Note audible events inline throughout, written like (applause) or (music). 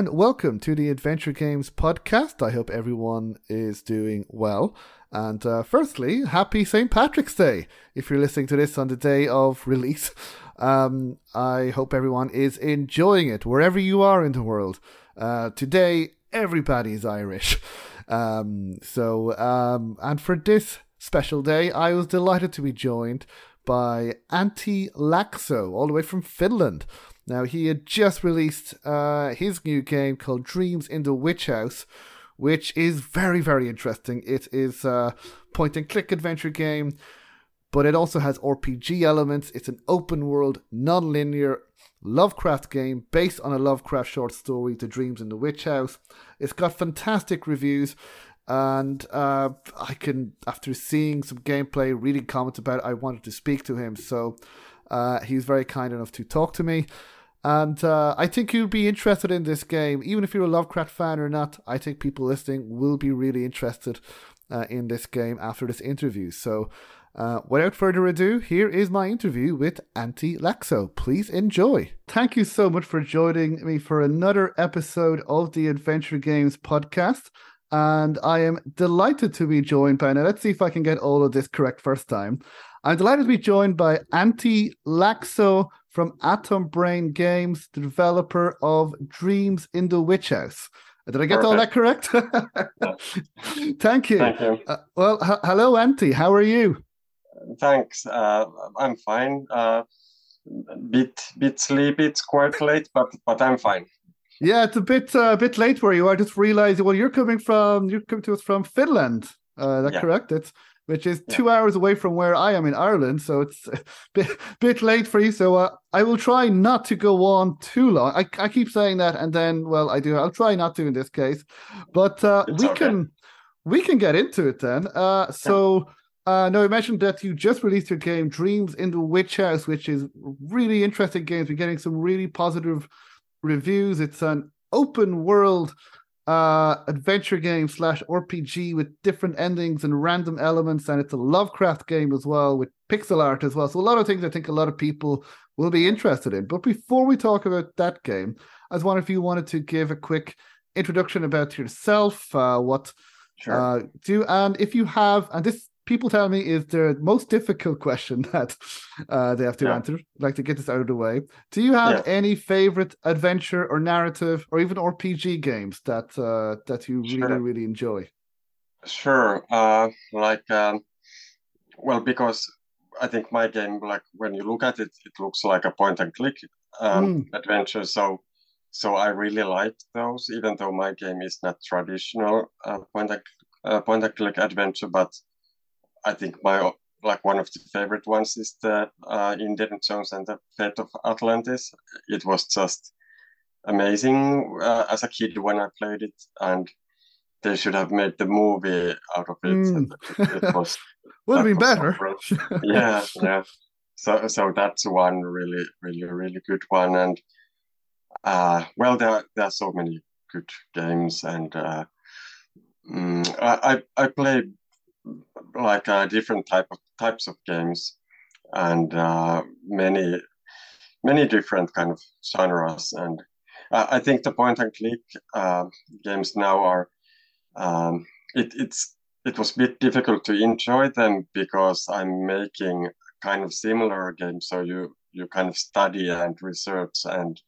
And welcome to the Adventure Games podcast. I hope everyone is doing well. And uh, firstly, happy St. Patrick's Day if you're listening to this on the day of (laughs) release. Um, I hope everyone is enjoying it wherever you are in the world. Uh, today, everybody's Irish. Um, so, um, and for this special day, I was delighted to be joined by Antti Laakso, all the way from Finland. Now, he had just released uh, his new game called Dreams in the Witch House, which is very, very interesting. It is a point and click adventure game but it also has RPG elements. It's an open world, non linear Lovecraft game based on a Lovecraft short story, The Dreams in the Witch House. It's got fantastic reviews, and uh, I can, after seeing some gameplay, reading comments about it, I wanted to speak to him. So uh, he was very kind enough to talk to me. And uh, I think you'll be interested in this game, even if you're a Lovecraft fan or not. I think people listening will be really interested uh, in this game after this interview. So uh, without further ado, here is my interview with Antti Laakso. Please enjoy. Thank you so much for joining me for another episode of the Adventure Games podcast. And I am delighted to be joined by, now let's see if I can get all of this correct first time. I'm delighted to be joined by Antti Laakso from Atom Brain Games, the developer of Dreams in the Witch House. Did I get Perfect. all that correct? (laughs) Thank you. Thank you. Uh, well, h- hello, Antti. How are you? thanks. Uh, I'm fine. Uh, bit bit sleepy. It's quite late, but but I'm fine. Yeah, it's a bit uh, a bit late where you are. Just realizing. Well, you're coming from you're coming to us from Finland. Uh, that yeah. correct? It's which is two yeah. hours away from where I am in Ireland. So it's a (laughs) bit, bit late for you. So uh, I will try not to go on too long. I, I keep saying that, and then well, I do. I'll try not to in this case, but uh, we okay. can we can get into it then. Uh, so. Yeah uh, now, I mentioned that you just released your game, Dreams in the Witch House, which is really interesting game. We're getting some really positive reviews. It's an open world uh, adventure game slash RPG with different endings and random elements, and it's a Lovecraft game as well with pixel art as well. So a lot of things I think a lot of people will be interested in. But before we talk about that game, I was wondering if you wanted to give a quick introduction about yourself, uh, what sure. uh, do, and if you have, and this people tell me is the most difficult question (laughs) that uh, they have to yeah. answer. I'd like to get this out of the way. Do you have yeah. any favorite adventure or narrative or even RPG games that uh, that you sure. really really enjoy? Sure. Uh, like, um, well, because I think my game, like when you look at it, it looks like a point and click um, mm. adventure. So, so I really like those, even though my game is not traditional uh, point and uh, point and click adventure, but I think my like one of the favorite ones is the uh, Indiana Jones and the Fate of Atlantis. It was just amazing uh, as a kid when I played it, and they should have made the movie out of it. Mm. it, it was (laughs) would have been better. yeah, yeah. So, so that's one really, really, really good one, and uh, well, there there are so many good games, and uh, mm, I I played like uh, different type of types of games and uh, many many different kind of genres. And uh, I think the point and click uh, games now are um, it, it's it was a bit difficult to enjoy them because I'm making kind of similar games. So you you kind of study and research and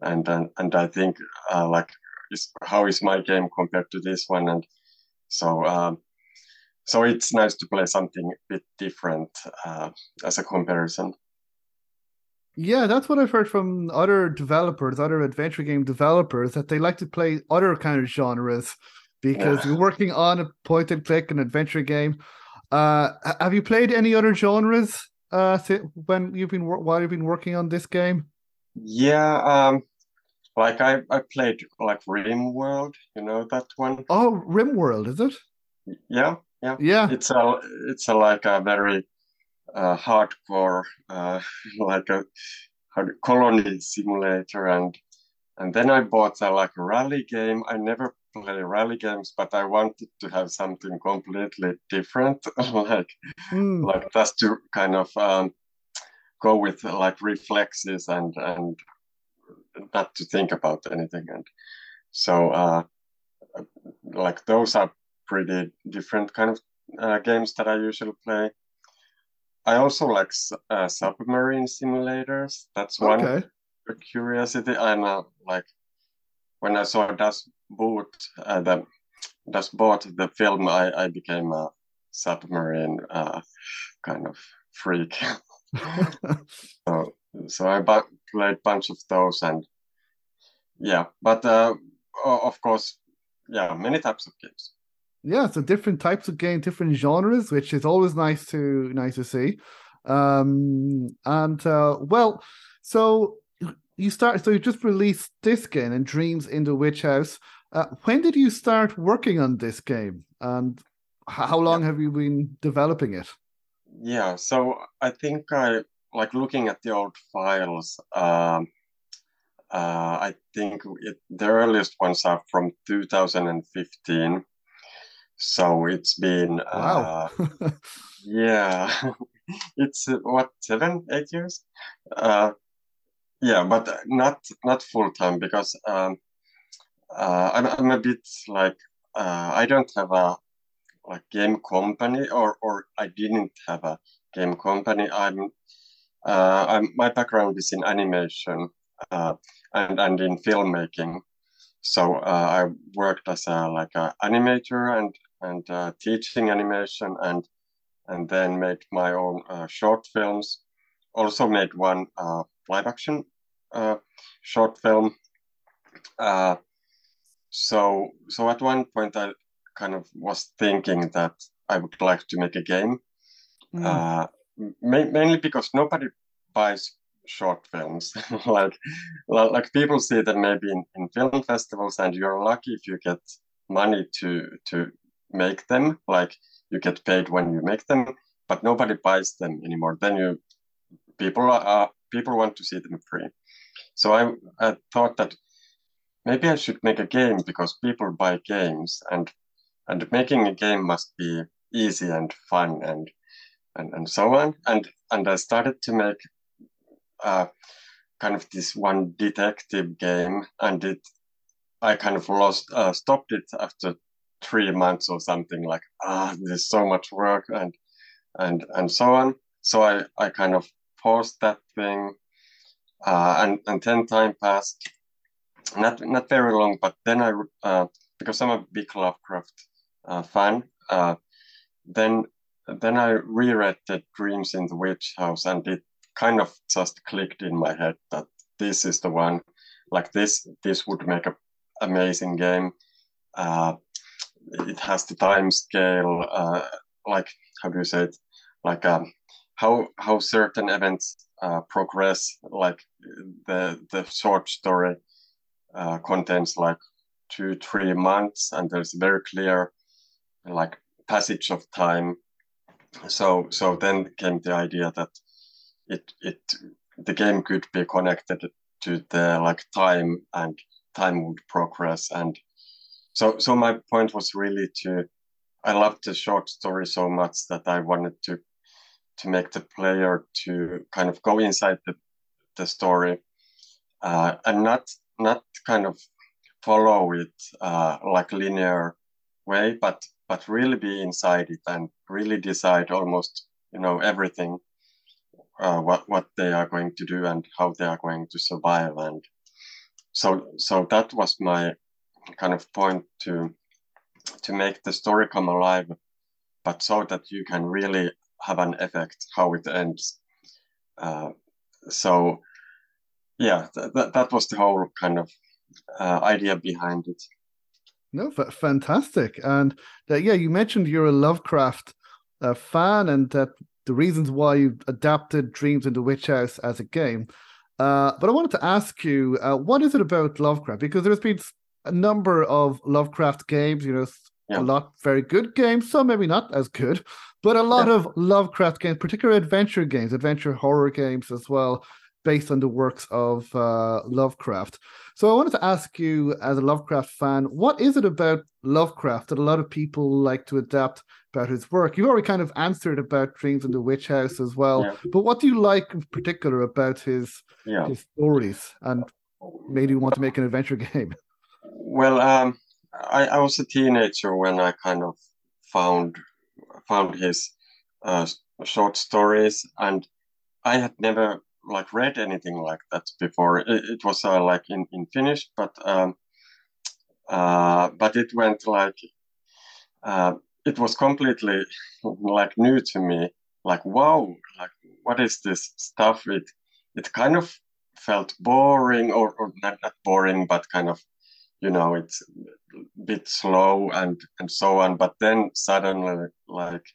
and and, and I think uh, like is, how is my game compared to this one? And so um, so it's nice to play something a bit different uh, as a comparison. Yeah, that's what I've heard from other developers, other adventure game developers, that they like to play other kind of genres because yeah. you're working on a point and click and adventure game. Uh, have you played any other genres uh, when you've been while you've been working on this game? Yeah, um, like I I played like RimWorld, you know that one. Oh, RimWorld, is it? Yeah, Yeah, yeah. It's a it's a like a very uh, hardcore uh, (laughs) like a colony simulator, and and then I bought a like a rally game. I never play rally games, but I wanted to have something completely different, (laughs) like mm. like just to kind of um, go with like reflexes and and not to think about anything. And so uh, like those are pretty different kind of uh, games that I usually play. I also like uh, submarine simulators. That's one okay. curiosity. I'm uh, like when I saw Das Boot, uh, the Das Boot, the film, I, I became a submarine uh, kind of freak. (laughs) (laughs) so, so I played a bunch of those and yeah, but uh, of course, yeah, many types of games. Yeah, so different types of game, different genres, which is always nice to nice to see. Um, and uh, well, so you start. So you just released this game and Dreams in the Witch House. Uh, when did you start working on this game, and how long yeah. have you been developing it? Yeah, so I think I like looking at the old files. Um, uh, I think it, the earliest ones are from 2015. So it's been wow. uh, (laughs) yeah, (laughs) it's uh, what seven, eight years. Uh, yeah, but not not full time because um, uh, I'm I'm a bit like uh, I don't have a like game company or or I didn't have a game company. I'm uh, I'm my background is in animation uh, and and in filmmaking. So uh, I worked as a like a animator and and uh, teaching animation and and then made my own uh, short films. Also made one uh, live action uh, short film. Uh, so so at one point I kind of was thinking that I would like to make a game. Mm. Uh, ma- mainly because nobody buys short films. (laughs) like like people see them maybe in, in film festivals, and you're lucky if you get money to to make them. Like you get paid when you make them, but nobody buys them anymore. Then you people are people want to see them free. So I, I thought that maybe I should make a game because people buy games and and making a game must be easy and fun and and, and so on. And and I started to make uh, kind of this one detective game, and it I kind of lost uh, stopped it after three months or something. Like ah, there's so much work and and and so on. So I I kind of paused that thing, uh, and and then time passed. Not not very long, but then I uh, because I'm a big Lovecraft uh, fan. Uh, then then I reread the Dreams in the Witch House, and it kind of just clicked in my head that this is the one. Like this, this would make a amazing game. It has the time scale, uh, like how do you say it? Like um, how how certain events uh, progress. Like the the short story uh, contains like two three months, and there's very clear like passage of time. So so then came the idea that it it the game could be connected to the like time and time would progress and so so my point was really to I loved the short story so much that I wanted to to make the player to kind of go inside the the story uh, and not not kind of follow it uh, like linear way, but but really be inside it and really decide almost you know everything uh, what what they are going to do and how they are going to survive. And so so that was my kind of point to to make the story come alive but so that you can really have an effect how it ends uh, so yeah th- th- that was the whole kind of uh, idea behind it no f- fantastic and uh, yeah you mentioned you're a lovecraft uh, fan and that the reasons why you adapted Dreams in the Witch House as a game. Uh, but I wanted to ask you, uh, what is it about Lovecraft? Because there's been a number of Lovecraft games, you know, yeah. a lot very good games, some maybe not as good, but a lot yeah. of Lovecraft games, particularly adventure games, adventure horror games as well, based on the works of uh, Lovecraft. So I wanted to ask you, as a Lovecraft fan, what is it about Lovecraft that a lot of people like to adapt about his work? You already kind of answered about Dreams in the Witch House as well, yeah. but what do you like in particular about his his stories and made you want to make an adventure (laughs) game? Well, um, I, I was a teenager when I kind of found found his uh, short stories, and I had never like read anything like that before. It, it was uh, like in, in Finnish, but um, uh, but it went like uh, it was completely like new to me. Like wow, like what is this stuff? It it kind of felt boring, or, or not, not boring, but kind of you know it's a bit slow and and so on. But then suddenly like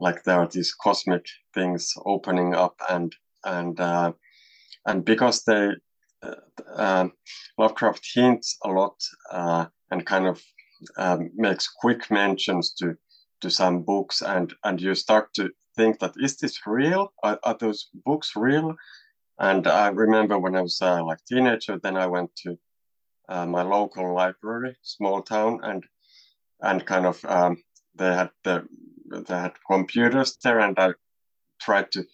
like there are these cosmic things opening up and and uh, and because they uh, um, Lovecraft hints a lot uh, and kind of um, makes quick mentions to to some books and and you start to think that is this real are, are those books real and i remember when i was uh, like teenager then i went to uh, my local library small town and and kind of um, they had the they had computers there and i tried to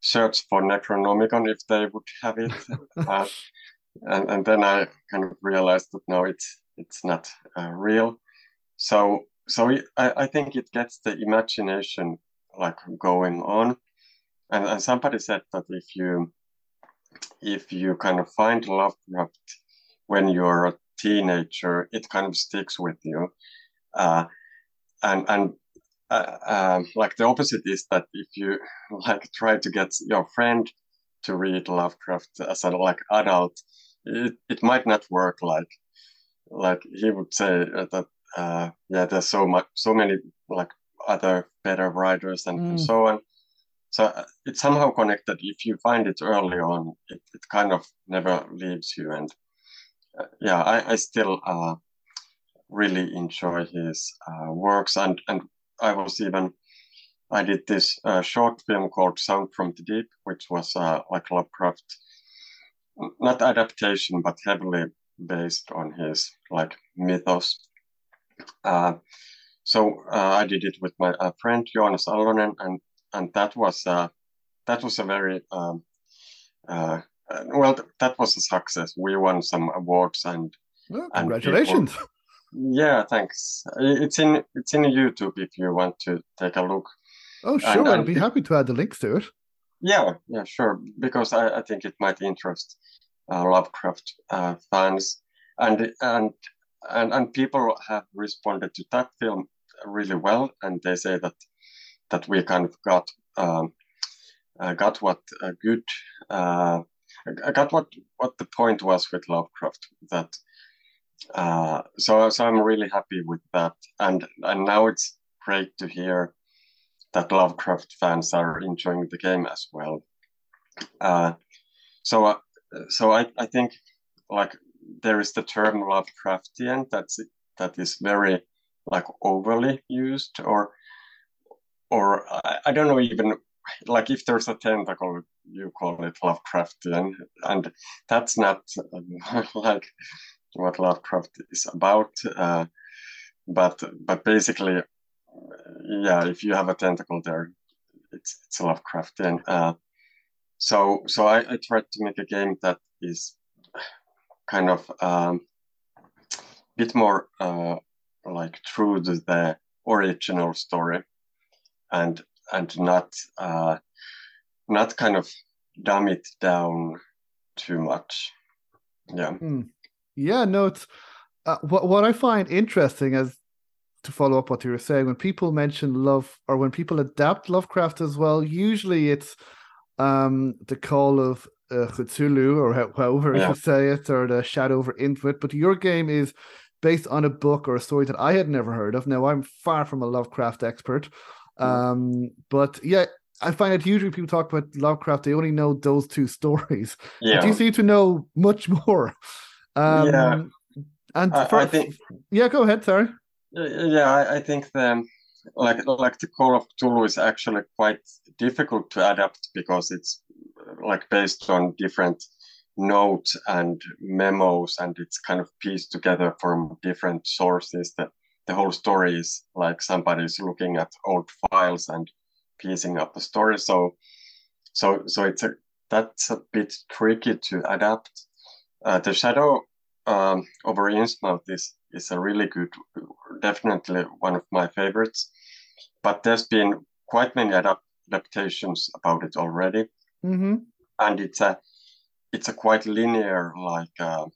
search for necronomicon if they would have it. (laughs) Uh, and, and then i kind of realized that no it's it's not uh, real. So so I, I think it gets the imagination like going on. And, and somebody said that if you if you kind of find lovecraft when you're a teenager it kind of sticks with you uh, and and uh, um, like the opposite is that if you (laughs) like try to get your friend to read lovecraft as a like adult it, it might not work like like he would say that uh, yeah, there's so much, so many like other better writers and, mm. and so on. So uh, it's somehow connected. If you find it early on, it, it kind of never leaves you. And uh, yeah, I, I still uh, really enjoy his uh, works. And and I was even I did this uh, short film called Sound from the Deep, which was like Lovecraft, not adaptation, but heavily based on his like mythos uh, so uh, I did it with my uh, friend Jonas Allonen, and and that was that was a very um, well that was a success. We won some awards and well, congratulations. And yeah, thanks. It's in it's in YouTube if you want to take a look. Oh, sure. And, I'd be happy to add the links to it. Yeah, yeah, sure. Because I, I think it might interest uh, Lovecraft uh, fans, and and and and people have responded to that film really well, and they say that that we kind of got um, uh, got what a good uh, got what what the point was with Lovecraft that. Uh, so so I'm really happy with that, and and now it's great to hear that Lovecraft fans are enjoying the game as well. Uh, so uh, so I, I think like there is the term Lovecraftian that's that is very like overly used or or I, I don't know even (laughs) like if there's a tentacle you call it Lovecraftian and that's not (laughs) like what Lovecraft is about uh, but but basically yeah if you have a tentacle there it's it's Lovecraftian uh, so so I, I tried to make a game that is kind of um, bit more uh, like true to the original story and and not uh, not kind of dumb it down too much yeah mm. yeah no it's uh, what, what i find interesting as to follow up what you were saying when people mention love or when people adapt lovecraft as well usually it's um the call of uh, Cthulhu or however yeah. Should say it, or the Shadow over Innsmouth. But your game is based on a book or a story that I had never heard of. Now I'm far from a Lovecraft expert, um, but yeah, I find that usually people talk about Lovecraft, they only know those two (laughs) stories. Yeah, but you seem to know much more. Um, yeah, and I, for, I think yeah, go ahead, sorry. Yeah, I, I think the like like the Call of Cthulhu is actually quite difficult to adapt because it's like based on different notes and memos and it's kind of pieced together from different sources that the whole story is like somebody's looking at old files and piecing up the story. So so so it's a that's a bit tricky to adapt. Uh, the shadow um, over innsmouth is is a really good definitely one of my favorites but there's been quite many adapt- adaptations about it already. Mm-hmm. and it's a it's a quite linear like uh,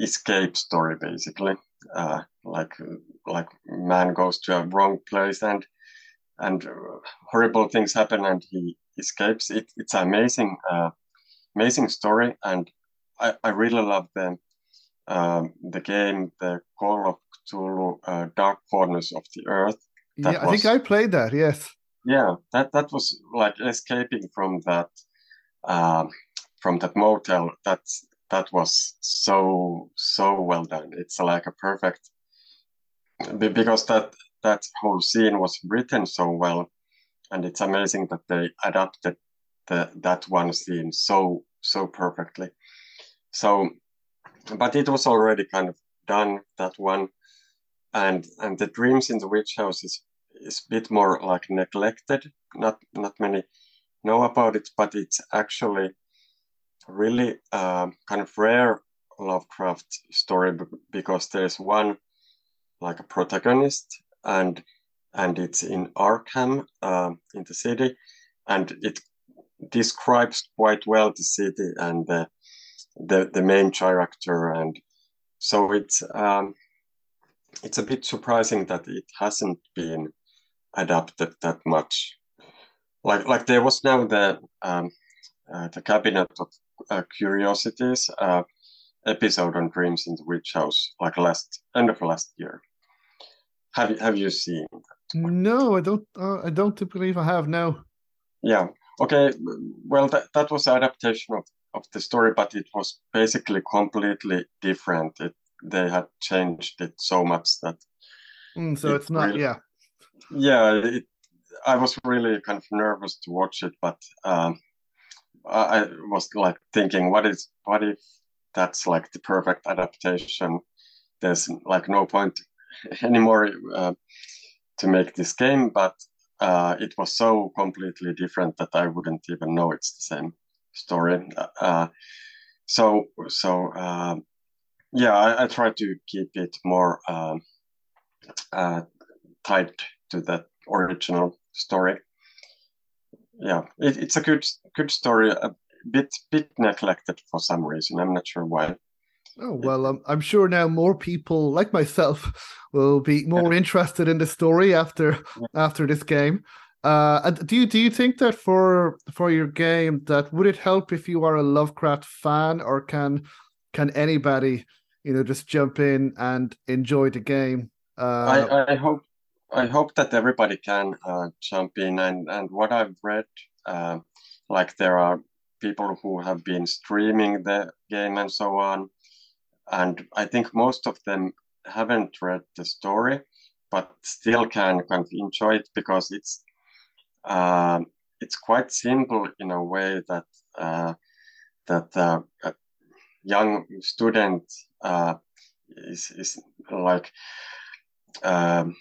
escape story basically uh, like like man goes to a wrong place and and horrible things happen and he escapes. It, it's amazing uh, amazing story. And I, I really love the um, the game the call of cthulhu uh, dark corners of the earth. That yeah i was, think i played that yes. Yeah that that was like escaping from that um, from that motel. That's that was so so well done. It's like a perfect because that that whole scene was written so well and it's amazing that they adapted the, that one scene so so perfectly. So but it was already kind of done that one and and the dreams in the witch house is is a bit more like neglected. Not not many know about it but it's actually really um, kind of rare Lovecraft story because there's one like a protagonist and and it's in Arkham uh, in the city and it describes quite well the city and the the, the main character and so it's um, it's a bit surprising that it hasn't been adapted that much. Like like there was now the um, uh, the cabinet of uh, curiosities uh, episode on dreams in the witch house like last end of last year. Have you have you seen no i don't uh, i don't believe i have no. Yeah okay well that, that was an adaptation of, of the story but it was basically completely different. It they had changed it so much that mm, so it it's not really, yeah. Yeah it, i was really kind of nervous to watch it but um, I was like thinking, what is what if that's like the perfect adaptation? There's like no point (laughs) anymore uh, to make this game, but uh, it was so completely different that I wouldn't even know it's the same story. Uh, so so um, yeah, I, I try to keep it more um, uh, tied to that original story yeah, it, it's a good good story. A bit bit neglected for some reason. I'm not sure why. Oh well, um, I'm sure now more people like myself (laughs) will be more interested in the story after after this game. Uh, and do you do you think that for for your game that would it help if you are a Lovecraft fan, or can can anybody you know just jump in and enjoy the game? Uh, I I hope I hope that everybody can uh, jump in. And, and what I've read, uh, like there are people who have been streaming the game and so on. And I think most of them haven't read the story, but still can kind of enjoy it because it's uh, it's quite simple in a way that uh, that uh, a young student uh, is is like um,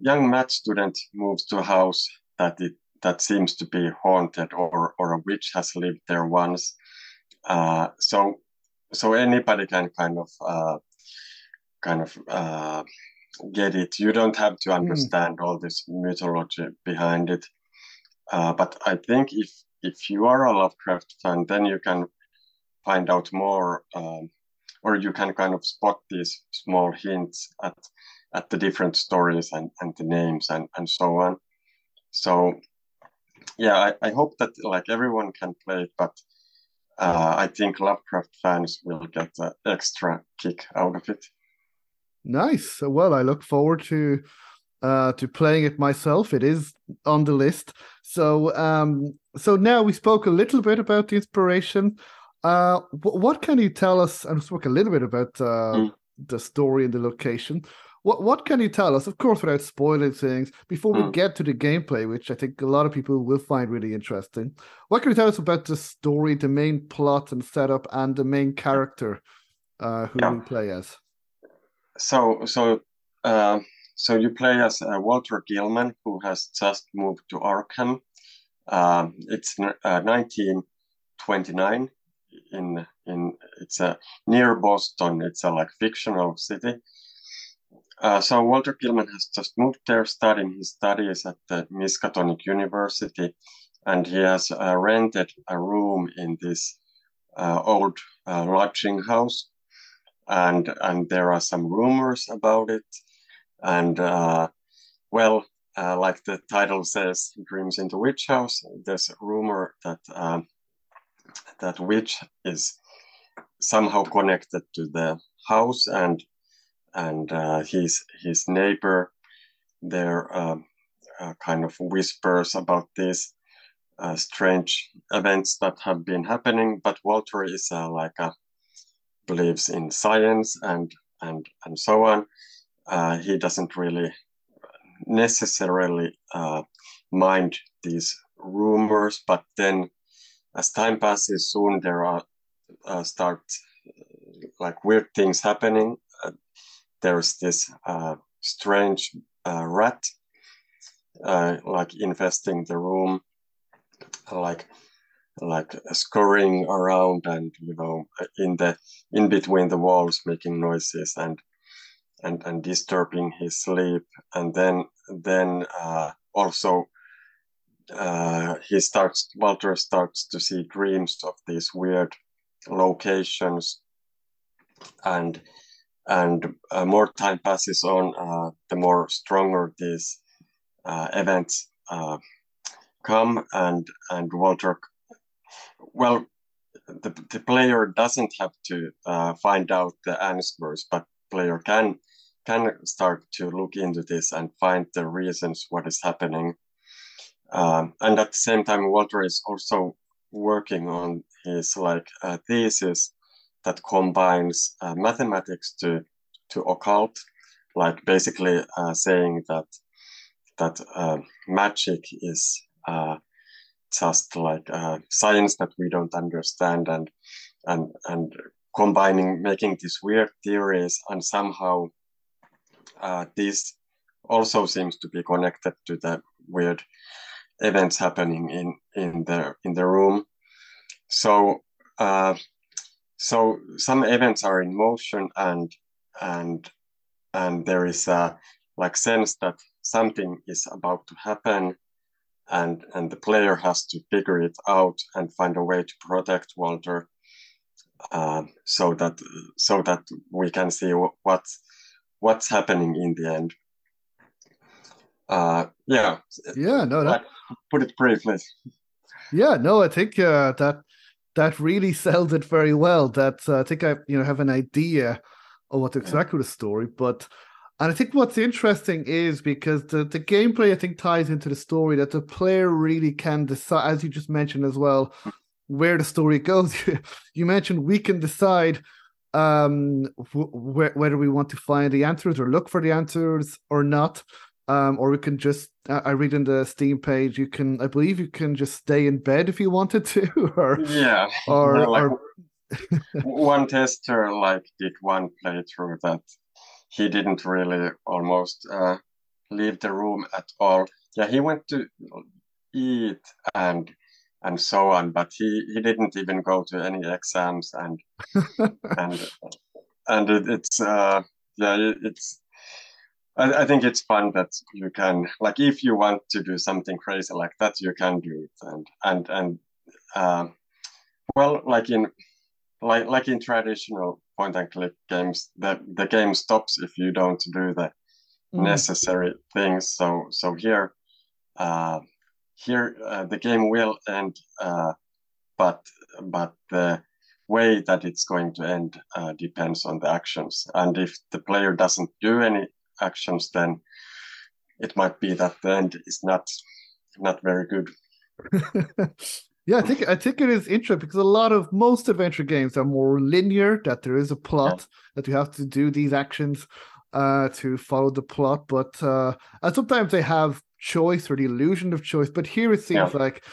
young math student moves to a house that it that seems to be haunted or or a witch has lived there once. Uh, so so anybody can kind of uh, kind of uh, get it. You don't have to hmm. understand mm. all this mythology behind it. Uh, but I think if if you are a Lovecraft fan, then you can find out more, um, or you can kind of spot these small hints at at the different stories and, and the names and, and so on. So yeah, I, I hope that like everyone can play it, but uh, I think Lovecraft fans will get an extra kick out of it. Nice. Well, I look forward to uh, to playing it myself. It is on the list. So um, so now we spoke a little bit about the inspiration. Uh, what can you tell us? And spoke a little bit about uh, mm. the story and the location. What what can you tell us? Of course, without spoiling things, before we mm. get to the gameplay, which I think a lot of people will find really interesting. What can you tell us about the story, the main plot and setup, and the main character uh, who yeah. we play as? So so uh, so you play as uh, Walter Gilman, who has just moved to Arkham. Um, it's 1929 uh, in in it's a near Boston. It's a like fictional city. Uh, so Walter Gilman has just moved there, studying his studies at the Miskatonic University, and he has uh, rented a room in this uh, old uh, lodging house, and and there are some rumors about it, and uh, well, like the title says, "Dreams in the Witch House." There's a rumor that um, that witch is somehow connected to the house. And and uh, his his neighbor there uh, uh, kind of whispers about these uh, strange events that have been happening but walter is uh, like a believes in science and and and so on uh, he doesn't really necessarily mind these rumors but then as time passes, soon there are uh, start uh, like weird things happening. Uh, there's this uh, strange uh, rat uh, like infesting the room, like like scurrying around and you know in the in between the walls making noises and and and disturbing his sleep. And then then also uh, he starts Walter starts to see dreams of these weird locations, and and uh, more time passes on, uh, the more stronger these uh, events uh, come, and and Walter, well, the the player doesn't have to uh, find out the answers, but player can can start to look into this and find the reasons what is happening. Um, and at the same time, Walter is also working on his like uh, thesis that combines uh, mathematics to to occult, like basically uh, saying that that uh, magic is uh, just like uh, science that we don't understand, and and and combining making these weird theories and somehow this also seems to be connected to the weird events happening in in the in the room. So uh, so some events are in motion and and and there is a like sense that something is about to happen and and the player has to figure it out and find a way to protect Walter uh, so that so that we can see what's what's happening in the end. Uh, yeah. Yeah. No. That, put it briefly. Yeah, no, I think uh, that that really sells it very well. That uh, I think I you know have an idea of what to expect yeah. with the story, but and I think what's interesting is because the, the gameplay I think ties into the story that the player really can decide, as you just mentioned as well, where the story goes. (laughs) you mentioned we can decide um wh- whether we want to find the answers or look for the answers or not um, or we can just I read in the Steam page you can I believe you can just stay in bed if you wanted to (laughs) or yeah. or, like, or... (laughs) one tester like did one playthrough that he didn't really almost uh, leave the room at all. Yeah he went to eat and and so on but he he didn't even go to any exams and (laughs) and and it, it's uh yeah it's I, I, think it's fun that you can like if you want to do something crazy like that you can do it. And and and uh, well like in like like in traditional point and click games the the game stops if you don't do the mm. necessary things. So so here uh, here uh, the game will end uh, but but the way that it's going to end uh, depends on the actions. And if the player doesn't do any actions, then it might be that the end is not not very good. (laughs) yeah, I think I think it is interesting because a lot of most adventure games are more linear. That there is a plot yeah. that you have to do these actions. uh, to follow the plot, but uh, and sometimes they have choice or the illusion of choice. But here it seems yeah. like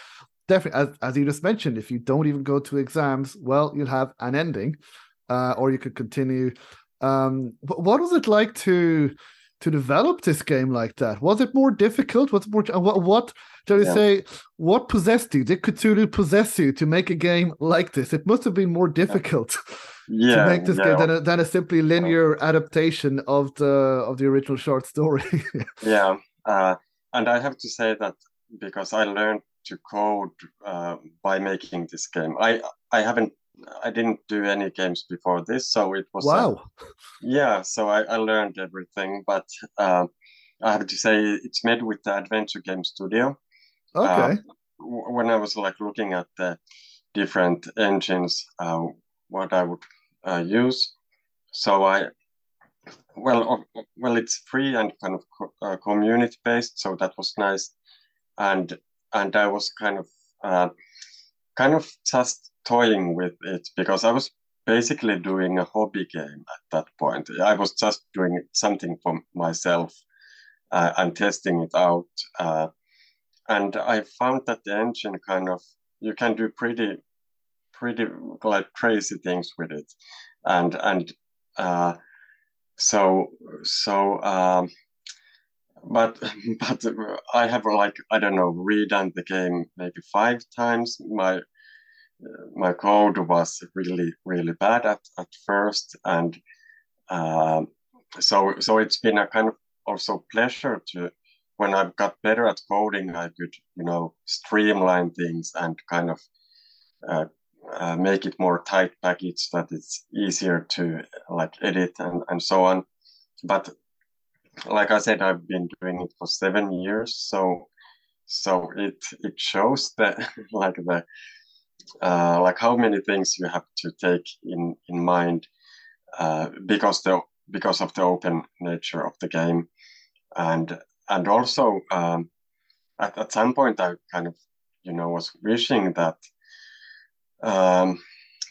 definitely, as, as you just mentioned, if you don't even go to exams, well, you'll have an ending, uh, or you could continue. Um, what was it like to to develop this game like that? Was it more difficult? Was it more what what shall we yeah. say? What possessed you? Did Cthulhu possess you to make a game like this? It must have been more difficult (laughs) yeah. to make this yeah. game than a, than a simply linear adaptation of the of the original short story. (laughs) yeah, uh, and I have to say that because I learned to code uh, by making this game. I I haven't I didn't do any games before this, so it was wow. yeah, so I, I learned everything, but uh, I have to say it's made with the Adventure Game Studio. Okay. Uh, when I was like looking at the different engines, uh, what I would uh, use, so I well well it's free and kind of co- uh, community based, so that was nice, and and I was kind of uh, kind of just toying with it because I was basically doing a hobby game at that point. I was just doing something for myself uh, and testing it out. Uh, and I found that the engine kind of you can do pretty pretty like crazy things with it, and and uh, so so. Um, but (laughs) but I have like I don't know redone the game maybe five times. My my code was really really bad at, at first. And um, so so it's been a kind of also pleasure to when I've got better at coding I could you know streamline things and kind of uh, uh, make it more tight package that it's easier to like edit and, and so on. But like I said I've been doing it for seven years. So so it it shows that (laughs) like the uh, like how many things you have to take in in mind uh, because the because of the open nature of the game. And and also um, at, at some point I kind of you know was wishing that um,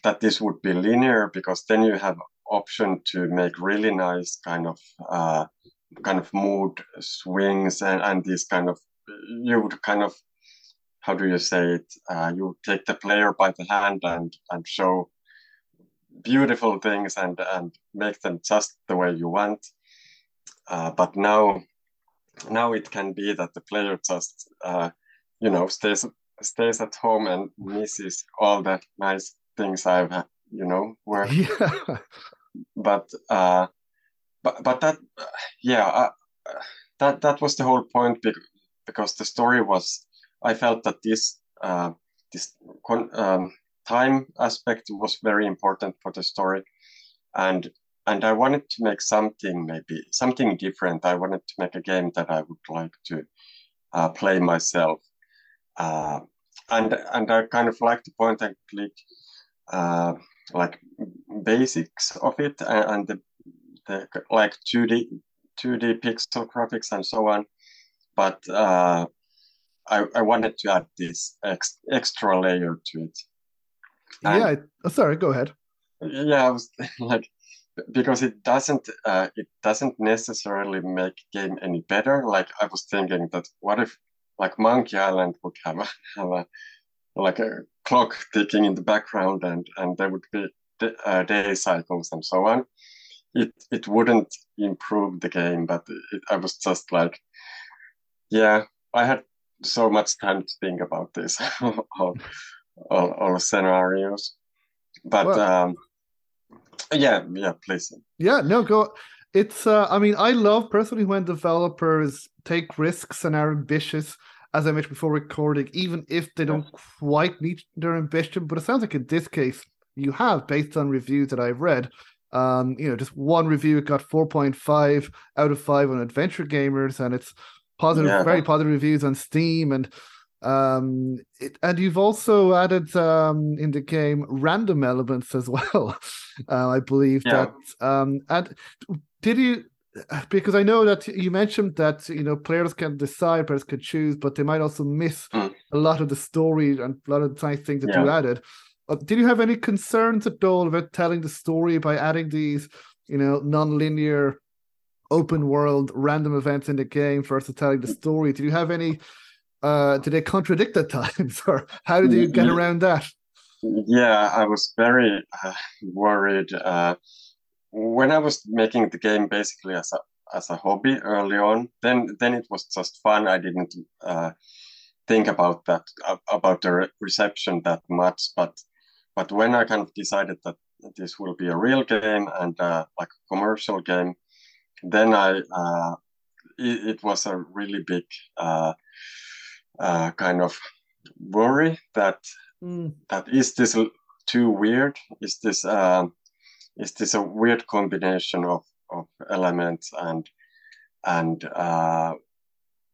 that this would be linear because then you have option to make really nice kind of uh, kind of mood swings and, and these kind of you would kind of how do you say it? Uh, you take the player by the hand and and show beautiful things and and make them just the way you want. Uh, but now now it can be that the player just uh, you know stays stays at home and misses all that nice things I've you know worked. (laughs) Yeah. But uh, but but that yeah uh, that that was the whole point because the story was I felt that this uh, this um, time aspect was very important for the story, and and I wanted to make something maybe something different. I wanted to make a game that I would like to uh, play myself, uh, and and I kind of like the point and click uh, like basics of it and, and the, the like 2D 2D pixel graphics and so on, but uh, I, I wanted to add this ex, extra layer to it. And yeah, oh, sorry, go ahead. Yeah, I was (laughs) like, because it doesn't uh, it doesn't necessarily make game any better. Like I was thinking that what if like Monkey Island would have a, (laughs) have a like a clock ticking in the background and and there would be uh, day cycles and so on. It it wouldn't improve the game, but it, I was just like, yeah, I had so much time to think about this (laughs) all, all, all scenarios. But well, um yeah yeah please. Yeah no go it's uh i mean i love personally when developers take risks and are ambitious as i mentioned before recording even if they don't quite meet their ambition but it sounds like in this case you have based on reviews that i've read um you know just one review it got 4.5 out of 5 on adventure gamers and it's positive, yeah. very positive reviews on Steam, and um, it, and you've also added um in the game random elements as (laughs) well. uh, I believe yeah. that. Um, and did you? Because I know that you mentioned that you know players can decide, players can choose, but they might also miss mm. a lot of the story and a lot of the nice things that yeah. you added. Uh, did you have any concerns at all about telling the story by adding these, you know, non-linear open world random events in the game versus telling the story. Do you have any? Uh, do they contradict at times, (laughs) or how did you get around that? Yeah, I was very uh, worried uh, when I was making the game basically as a as a hobby early on. Then then it was just fun. I didn't uh, think about that about the reception that much, but but when I kind of decided that this will be a real game and uh, like a commercial game, then I uh, it, it, was a really big uh, uh kind of worry that mm. that is this too weird? Is this um, is this a weird combination of of elements and and uh,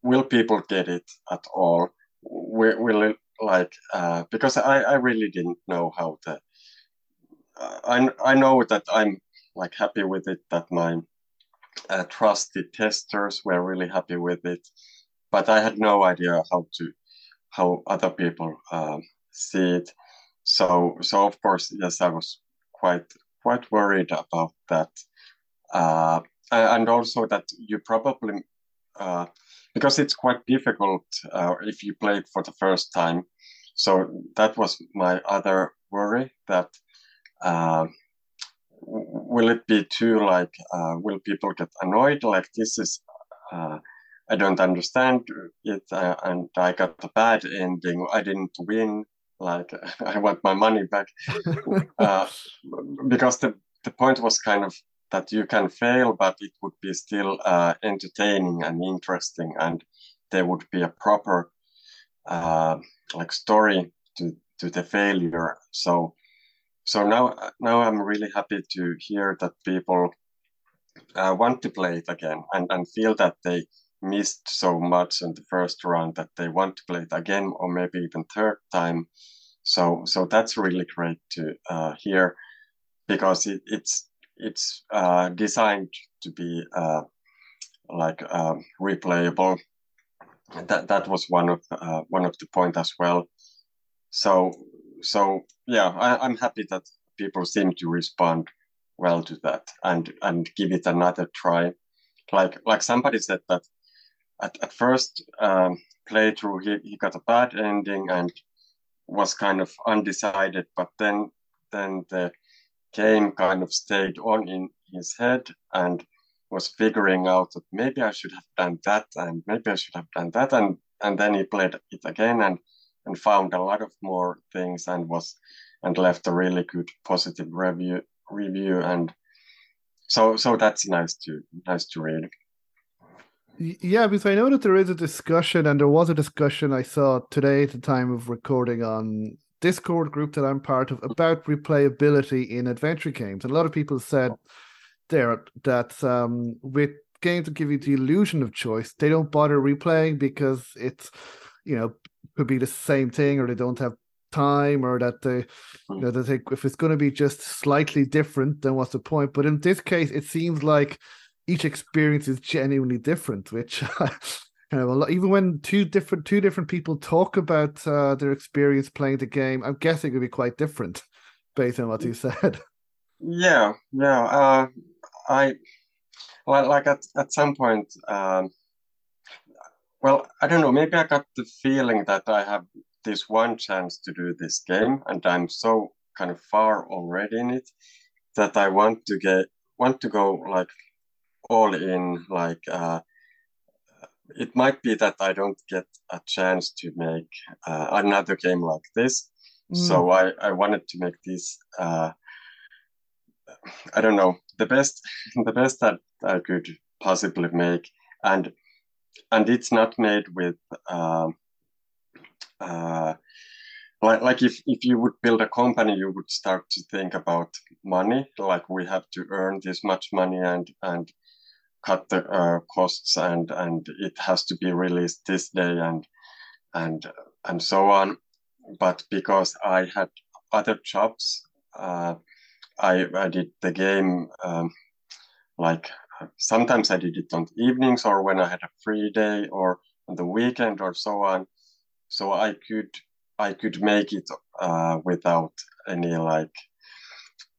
will people get it at all? Will, will it like uh, because I, I really didn't know how to. Uh, I I know that I'm like happy with it. That my uh, trusted testers were really happy with it, but I had no idea how to how other people um, see it. So so of course yes, I was quite quite worried about that, uh, and also that you probably uh, because it's quite difficult uh, if you play it for the first time. So that was my other worry that uh, will it be too like uh, will people get annoyed? Like this is uh, I don't understand it uh, and I got a bad ending. I didn't win. Like (laughs) I want my money back. (laughs) Uh, because the the point was kind of that you can fail, but it would be still uh, entertaining and interesting, and there would be a proper uh, like story to to the failure. So so now now I'm really happy to hear that people uh, want to play it again and and feel that they missed so much in the first round that they want to play it again or maybe even third time. So so that's really great to uh, hear because it, it's it's uh, designed to be uh, like um, replayable. That that was one of uh, one of the point as well. So so yeah, I, I'm happy that people seem to respond well to that and and give it another try. Like like somebody said that at, at first um, playthrough he, he got a bad ending and was kind of undecided, but then then the game kind of stayed on in his head and was figuring out that maybe I should have done that and maybe I should have done that and and then he played it again and and found a lot of more things and was and left a really good positive review review and so so that's nice to nice to read yeah because i know that there is a discussion and there was a discussion i saw today at the time of recording on Discord group that I'm part of about replayability in adventure games. And a lot of people said there that um, with games that give you the illusion of choice, they don't bother replaying because it's, you know, could be the same thing or they don't have time or that they, you know, that they, if it's going to be just slightly different, then what's the point? But in this case, it seems like each experience is genuinely different, which (laughs) kind of a lot. Even when two different two different people talk about uh, their experience playing the game, I'm guessing it would be quite different based on what you said. (laughs) Yeah, yeah. Uh, I like like at at some point. Um, well, I don't know. Maybe I got the feeling that I have this one chance to do this game, and I'm so kind of far already in it that I want to get want to go like all in, like uh, it might be that I don't get a chance to make uh, another game like this. Mm. So I, I wanted to make this. Uh, I don't know the best (laughs) the best that I could possibly make, and and it's not made with uh, uh, like like if if you would build a company, you would start to think about money. Like we have to earn this much money, and and cut the uh, costs and and it has to be released this day and and and so on but because i had other jobs uh, i i did the game um, like sometimes i did it on evenings or when i had a free day or on the weekend or so on so i could i could make it uh, without any like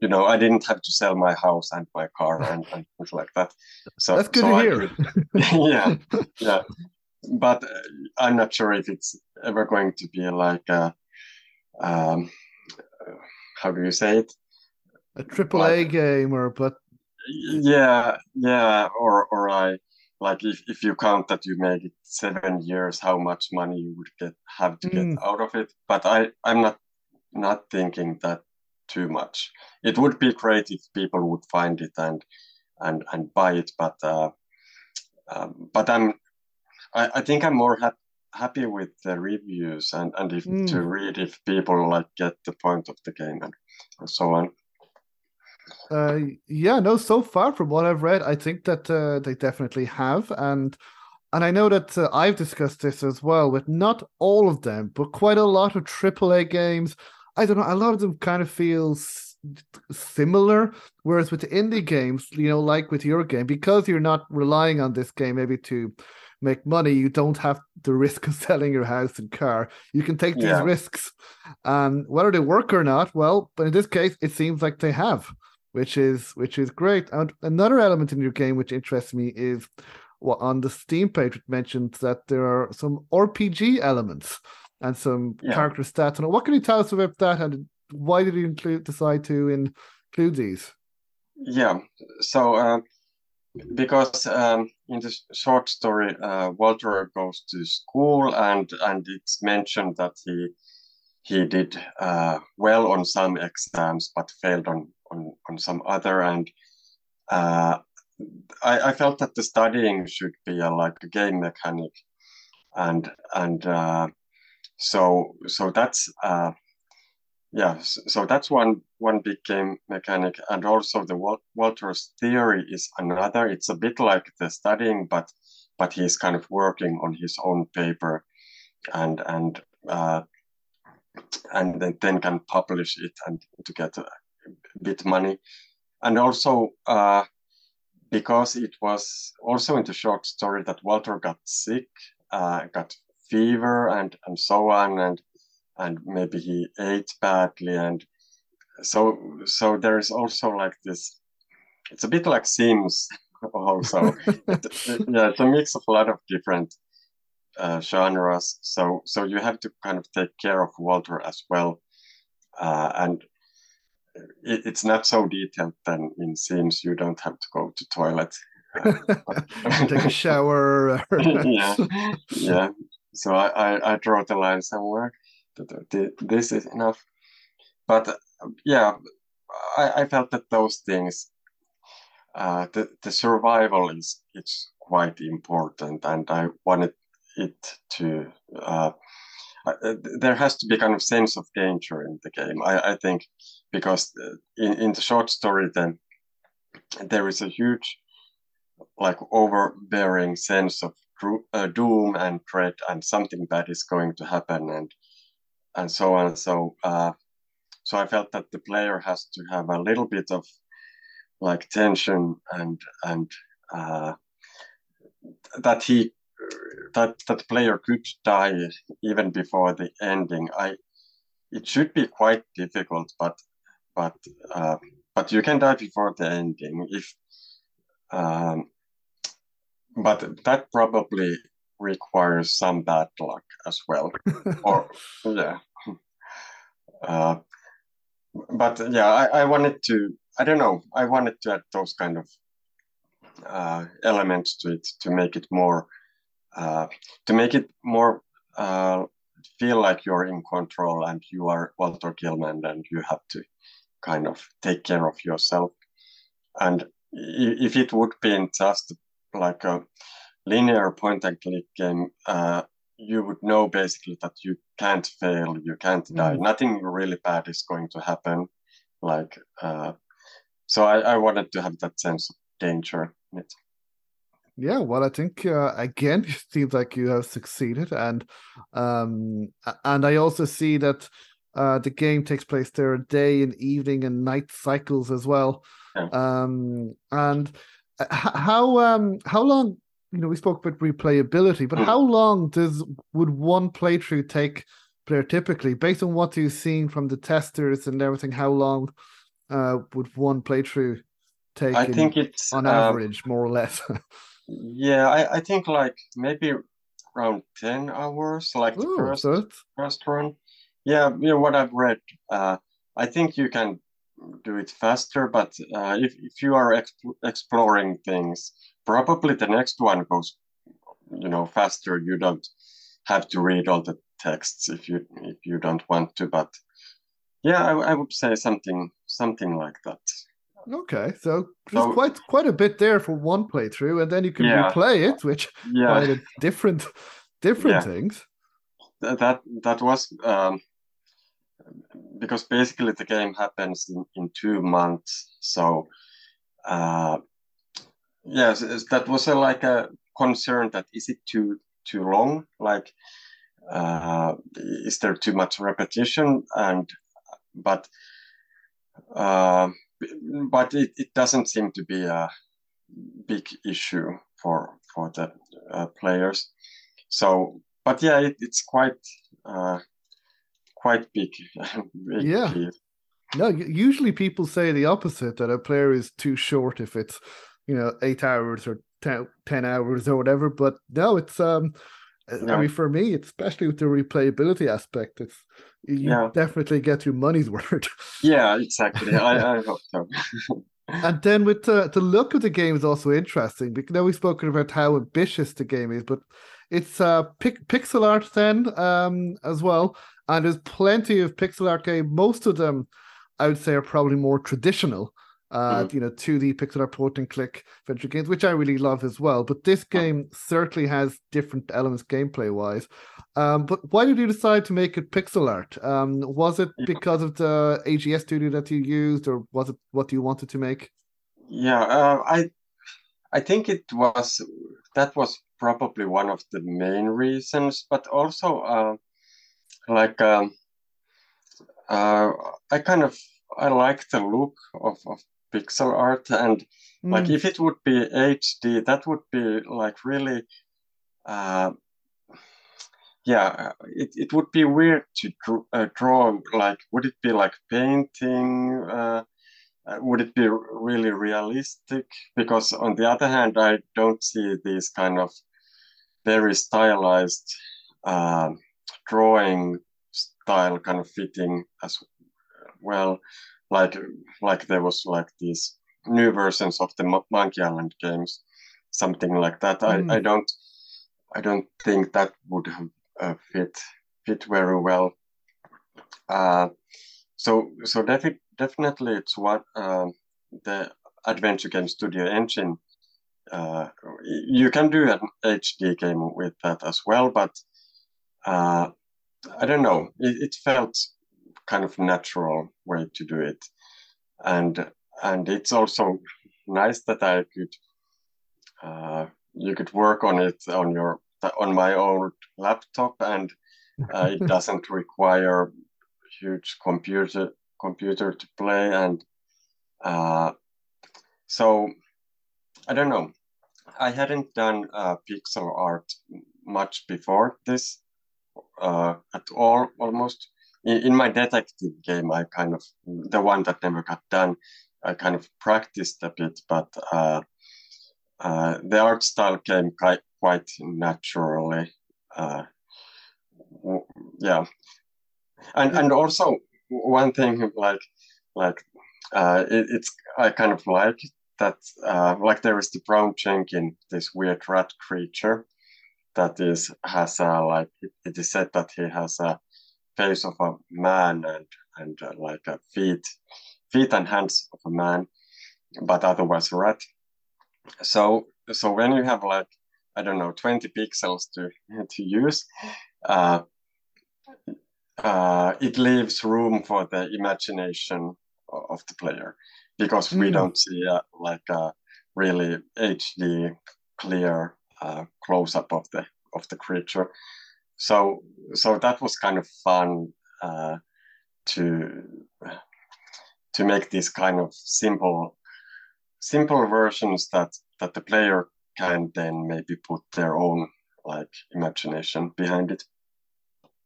you know, I didn't have to sell my house and my car and, and things like that. So that's good so to hear. Could, (laughs) yeah, yeah. But uh, I'm not sure if it's ever going to be like a, um, how do you say it? A triple A game, or but yeah, yeah, or or I like if, if you count that you make it seven years, how much money you would get have to get mm. out of it. But I I'm not not thinking that too much. It would be great if people would find it and and and buy it, but uh, um, but I'm I, I think I'm more ha- happy with the reviews and and if mm. to read if people like get the point of the game and, and so on. Uh, yeah, no. So far, from what I've read, I think that uh, they definitely have, and and I know that uh, I've discussed this as well with not all of them, but quite a lot of AAA games. I don't know. A lot of them kind of feels similar, whereas with indie games, you know, like with your game, because you're not relying on this game maybe to make money, you don't have the risk of (laughs) selling your house and car. You can take these yeah. risks, and whether they work or not, well, but in this case, it seems like they have which is which is great. And another element in your game which interests me is what well, on the Steam page it mentions that there are some RPG elements and some yeah. character stats. And what can you tell us about that? And why did you include decide to include these? Yeah, so uh, because um, in the short story, uh, Walter goes to school, and and it's mentioned that he he did uh, well on some exams but failed on on, on some other and uh, I, I felt that the studying should be a, like a game mechanic. And and uh, so so that's uh, yeah so that's one one big game mechanic. And also the walter's theory is another. It's a bit like the studying but but he's kind of working on his own paper. And and uh, and then can publish it and to get a bit money. And also uh, because it was also in the short story that walter got sick uh, got fever and and so on and and maybe he ate badly. And so so there is also like this it's a bit like sims (laughs) also. Yeah it's a mix of a lot of different uh, genres. So so you have to kind of take care of Walter as well, uh, and it, it's not so detailed. Then in Sims, you don't have to go to toilet. (laughs) Take a shower. (laughs) (laughs) yeah, yeah. So I, I, I draw the line somewhere. This is enough. But yeah, I, I felt that those things, uh, the the survival is it's quite important, and I wanted it to uh, uh, there has to be kind of sense of danger in the game. I, I think because uh, in, in the short story, then there is a huge, like overbearing sense of uh, doom and dread, and something bad is going to happen, and and so on. So uh, so I felt that the player has to have a little bit of like tension and and uh, that he that that player could die even before the ending. I it should be quite difficult, but but uh, but you can die before the ending if. Um, but that probably requires some bad luck as well, (laughs) or yeah. Uh, but yeah, I, I wanted to. I don't know. I wanted to add those kind of uh, elements to it to make it more uh, to make it more uh, feel like you're in control and you are Walter Gilman and you have to kind of take care of yourself. And if it would be in just like a linear point and click game, uh, you would know basically that you can't fail, you can't die. Mm. Nothing really bad is going to happen. Like, uh, so I, I wanted to have that sense of danger in it. Yeah, well, I think uh, again, (laughs) it seems like you have succeeded, and um, and I also see that uh, the game takes place there are day and evening and night cycles as well. Yeah. Um, and uh, how um how long? You know, we spoke about replayability, but mm. how long does would one playthrough take player typically, based on what you've seen from the testers and everything? How long uh, would one playthrough take? I in- think it's on um, average, more or less. (laughs) yeah, I, I think like maybe around 10 hours, like the oh, first so first run. Yeah, yeah, what I've read, uh, I think you can do it faster, but uh, if if you are exp exploring things, probably the next one goes, you know, faster. You don't have to read all the texts if you if you don't want to, but yeah, I, I would say something something like that. okay. So there's So- quite quite a bit there for one playthrough, and then you can Yeah. replay it, which Yeah, quite a different different Yeah. things. that that was um, because basically the game happens in, in two months. So uh, yes, that was a, like a concern that is it too too long? Like uh, is there too much repetition? And but uh, but it, it doesn't seem to be a big issue for for the uh, players. So but yeah, it, it's quite uh, quite big. (laughs) big Yeah. No, usually people say the opposite that a player is too short if it's you know eight hours or 10, 10 hours or whatever. But no, it's um, I mean for me, especially with the replayability aspect, it's you Yeah. definitely get your money's (laughs) worth. Yeah, exactly. I, I hope so. (laughs) And then with the the look of the game is also interesting because now we've spoken about how ambitious the game is, but it's uh pic- pixel art then um as well, and there's plenty of pixel art game. Most of them, I would say, are probably more traditional. Uh, you know, 2D pixel art point and click adventure games, which I really love as well. But this game certainly has different elements gameplay wise. Um, but why did you decide to make it pixel art? Um, was it because of the AGS studio that you used, or was it what you wanted to make? Yeah, uh, I I think it was that was probably one of the main reasons, but also uh, like um, uh, I kind of I like the look of, of pixel art and like Mm, if it would be HD, that would be like really uh, yeah, it, it would be weird to draw, uh, draw like would it be like painting uh, uh, would it be really realistic? Because on the other hand, I don't see these kind of very stylized um drawing style kind of fitting as well. Like like there was like these new versions of the Monkey Island games, something like that. Mm. I, I don't I don't think that would have uh, fit fit very well. Uh, so so defi- definitely it's what um, the adventure game studio engine. Uh, you can do an HD game with that as well, but uh, I don't know. It, it felt kind of natural way to do it, and and it's also nice that I could uh, you could work on it on your on my old laptop, and uh, it (laughs) doesn't require huge computer computer to play, and uh, so I don't know. I hadn't done uh, pixel art much before this uh, at all, almost. In, in my detective game, I kind of the one that never got done. I kind of practiced a bit, but uh, uh, the art style came quite quite naturally. Uh, w- yeah, and and also one thing like like uh, it, it's I kind of like that uh, like there is the Brown Jenkin this weird rat creature that is has a like it, is said that he has a face of a man and and uh, like a feet feet and hands of a man but otherwise a rat so so when you have like i don't know 20 pixels to to use uh, uh, it leaves room for the imagination of the player because we Mm. don't see uh, like a really hd clear uh, close up of the of the creature so so that was kind of fun uh, to to make these kind of simple simple versions that that the player can then maybe put their own like imagination behind it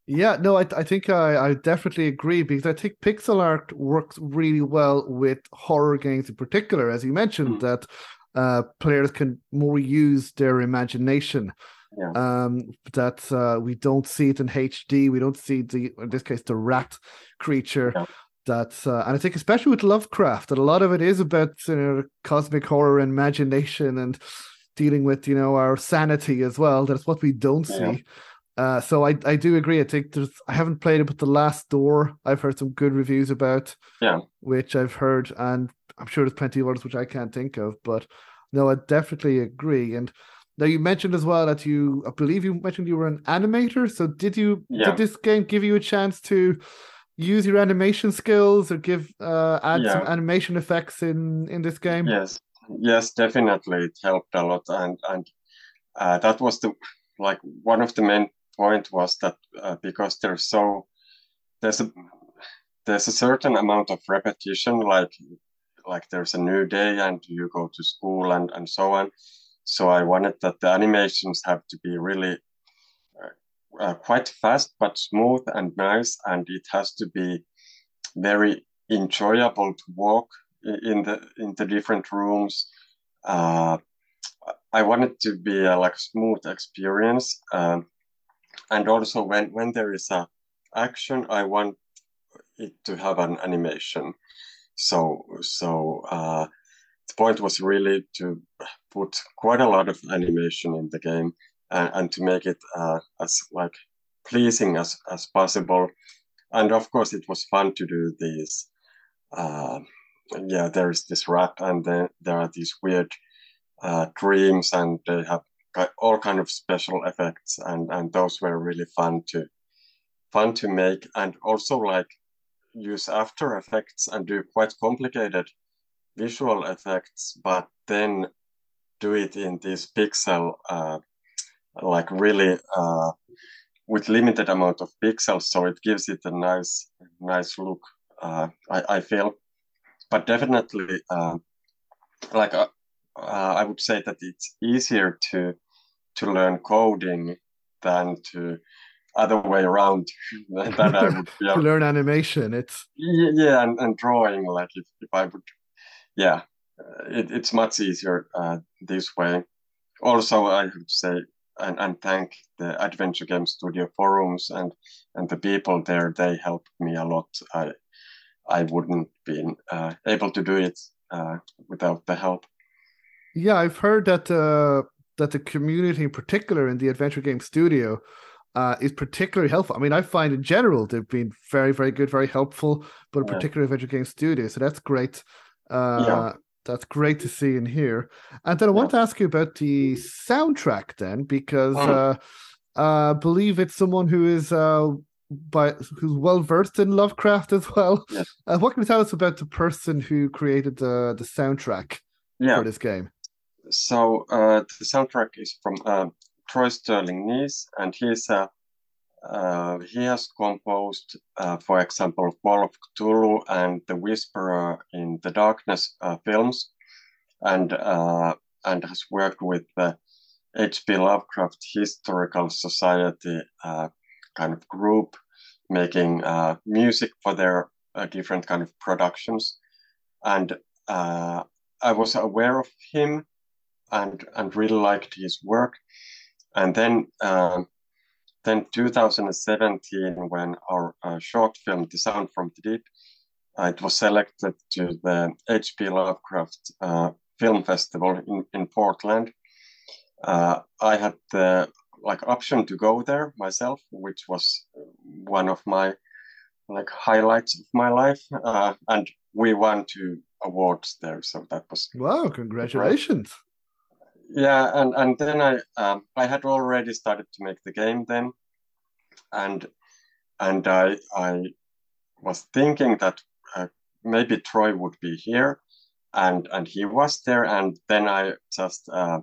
Yeah, no, I, I think I, I definitely agree because I think pixel art works really well with horror games in particular, as you mentioned, mm. that uh, players can more use their imagination. Yeah. Um, that uh, we don't see it in HD. We don't see the in this case the rat creature. Yeah. That's uh, and I think especially with Lovecraft, that a lot of it is about you know cosmic horror and imagination and dealing with you know our sanity as well. That's what we don't yeah. see. Uh, so I I do agree. I think there's I haven't played it, but the Last Door I've heard some good reviews about. Yeah, which I've heard, and I'm sure there's plenty of others which I can't think of. But no, I definitely agree. And now you mentioned as well that you, I believe you mentioned you were an animator. So did you? Yeah. Did this game give you a chance to? use your animation skills or give uh, add yeah. some animation effects in in this game yes yes definitely it helped a lot and and uh, that was the like one of the main point was that uh, because there's so there's a there's a certain amount of repetition like like there's a new day and you go to school and and so on. So i wanted that the animations have to be really uh, uh, quite fast but smooth and nice and it has to be very enjoyable to walk in the in the different rooms. Uh, i want it to be a like smooth experience um, and also when when there is a action i want it to have an animation so so uh, the point was really to put quite a lot of animation in the game and, and to make it uh, as like pleasing as as possible. And of course it was fun to do these uh, yeah there is this rap and there are these weird uh, dreams and they have all kind of special effects and and those were really fun to fun to make. And also like use after effects and do quite complicated visual effects but then do it in this pixel uh, like really uh, with limited amount of pixels so it gives it a nice nice look uh, I, I feel. But definitely uh, like uh, uh, I would say that it's easier to to learn coding than to other way around (laughs) than I would be (laughs) to learn animation. It's yeah, and, and drawing. Like if, if I would, yeah, uh, it, it's much easier uh, this way. Also, I would say and, and thank the Adventure Game Studio forums and and the people there. They helped me a lot. I I wouldn't been uh, able to do it uh, without the help. Yeah, I've heard that uh, that the community, in particular in the Adventure Game Studio, uh, is particularly helpful. I mean, I find in general they've been very, very good, very helpful, but yeah. particular Adventure Game Studio. So that's great. Uh, yeah. That's great to see and hear. And then I want to ask you about the soundtrack then, because oh. uh, I believe it's someone who is uh, by who's well versed in Lovecraft as well. Yes. Uh, what can you tell us about the person who created the the soundtrack yeah. for this game? so uh, the soundtrack is from uh, Troy Sterling Nies, and he's uh, uh, he has composed, uh, for example, Call of Cthulhu and The Whisperer in the Darkness uh, films, and uh, and has worked with the H.P. Lovecraft Historical Society uh, kind of group, making uh, music for their different kind of productions, and I was aware of him and and really liked his work. And then um, then 2017, when our uh, short film "The Sound from the Deep," uh, it was selected to the H.P. Lovecraft uh, Film Festival in in Portland. Uh, I had the like option to go there myself, which was one of my like highlights of my life, uh, and we won two awards there. So that was wow! Congratulations! Great yeah and and then i um, i had already started to make the game then. And and i i was thinking that uh, maybe troy would be here and and he was there. And then i just uh,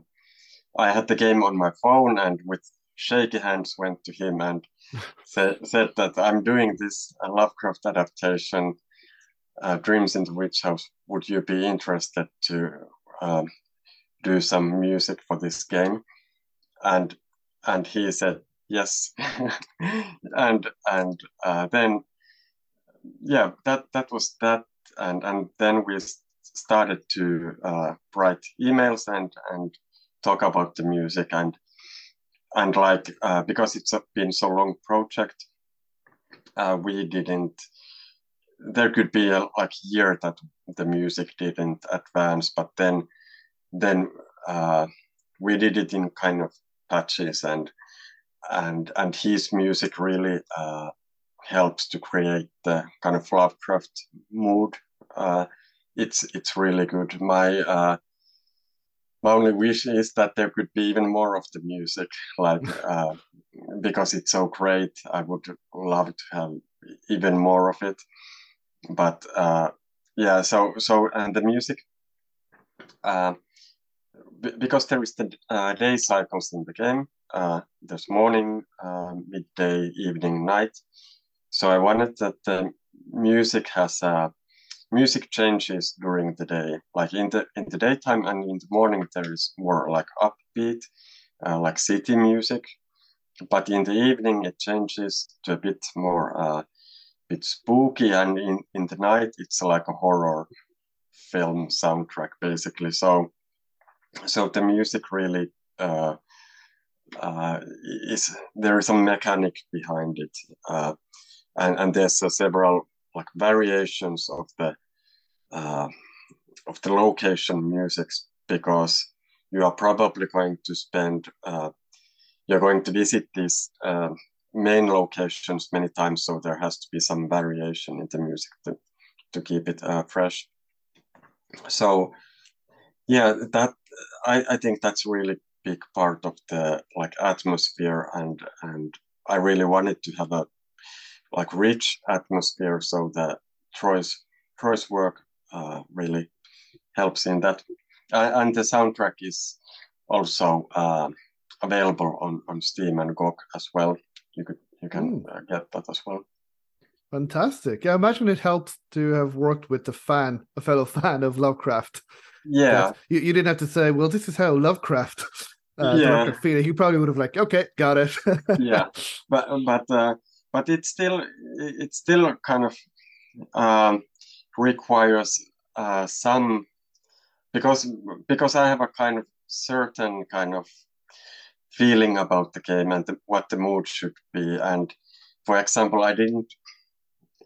i had the game on my phone and with shaky hands went to him and (laughs) say, said that i'm doing this uh, lovecraft adaptation uh, dreams in the witch house. Would you be interested to um, do some music for this game and and he said yes, (laughs) and and uh, then yeah, that that was that, and and then we started to uh, write emails and and talk about the music and and like uh, because it's been so long project, uh, we didn't. There could be a like year that the music didn't advance, but then then uh, we did it in kind of patches and and and his music really uh, helps to create the kind of Lovecraft mood. Uh, it's it's really good. My uh, my only wish is that there could be even more of the music, like (laughs) uh, because it's so great. I would love to have even more of it. But uh, yeah, so so and the music, uh, because there is the uh, day cycles in the game. Uh, there's morning, uh, midday, evening, night. So I wanted that the music has a music changes during the day. Like in the in the daytime and in the morning, there is more like upbeat, uh, like city music. But in the evening, it changes to a bit more, uh, bit spooky, and in in the night, it's like a horror film soundtrack basically. So so the music really uh, uh, is there is a mechanic behind it, uh, and and there's uh, several like variations of the uh, of the location musics because you are probably going to spend uh, you're going to visit these main locations many times so there has to be some variation in the music to, to keep it fresh. So yeah that I, I think that's really big part of the like atmosphere and and i really wanted to have a like rich atmosphere so that troy's troy's work uh, really helps in that. Uh, and the soundtrack is also uh, available on, on Steam and GOG as well. You could you can mm. get that as well. Fantastic! Yeah, I imagine it helps to have worked with a fan, a fellow (laughs) fan of Lovecraft. Yeah, you, you didn't have to say, "Well, this is how Lovecraft." (laughs) Uh, yeah, feeling. You probably would have like, "Okay, got it." (laughs) yeah, but but uh, but it's still it's still kind of um, requires uh, some because because I have a kind of certain kind of feeling about the game and the, what the mood should be. And for example, I didn't.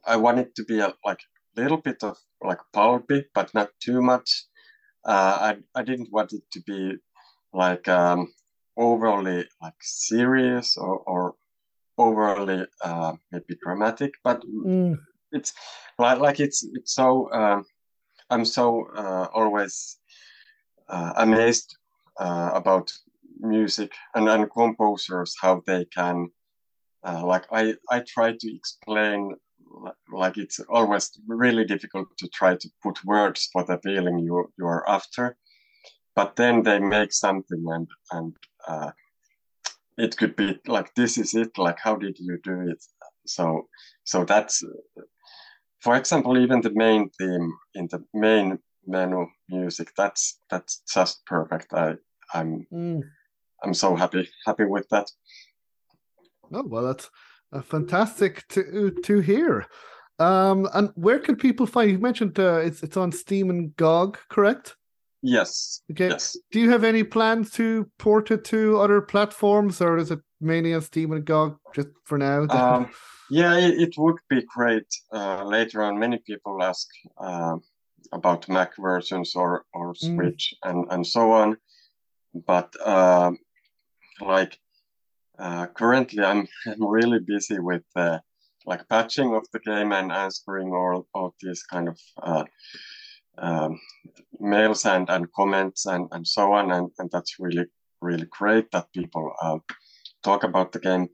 I want it to be a like little bit of like pulpy, but not too much. Uh, I I didn't want it to be like um, overly like serious or, or overly uh, maybe dramatic, but mm it's like like it's it's so uh, I'm so uh, always uh, amazed uh, about music and, and composers how they can uh, like I I try to explain like it's always really difficult to try to put words for the feeling you you are after but then they make something and and uh, it could be like this is it like how did you do it so so that's for example, even the main theme in the main menu music, that's that's just perfect. I I'm mm. I'm so happy happy with that. Oh well, that's fantastic to to hear. Um, and where can people find? You mentioned uh, it's it's on Steam and GOG, correct? Yes. Okay. Yes. Do you have any plans to port it to other platforms, or is it mainly on Steam and GOG just for now? (laughs) Um, yeah, it, it would be great. Uh, later on, many people ask uh, about Mac versions or or mm. Switch mm. and and so on. But uh, like uh, currently, I'm (laughs) I'm really busy with uh, like patching of the game and answering all all these kind of uh, um, mails and and comments and and so on. And and that's really really great that people talk about the game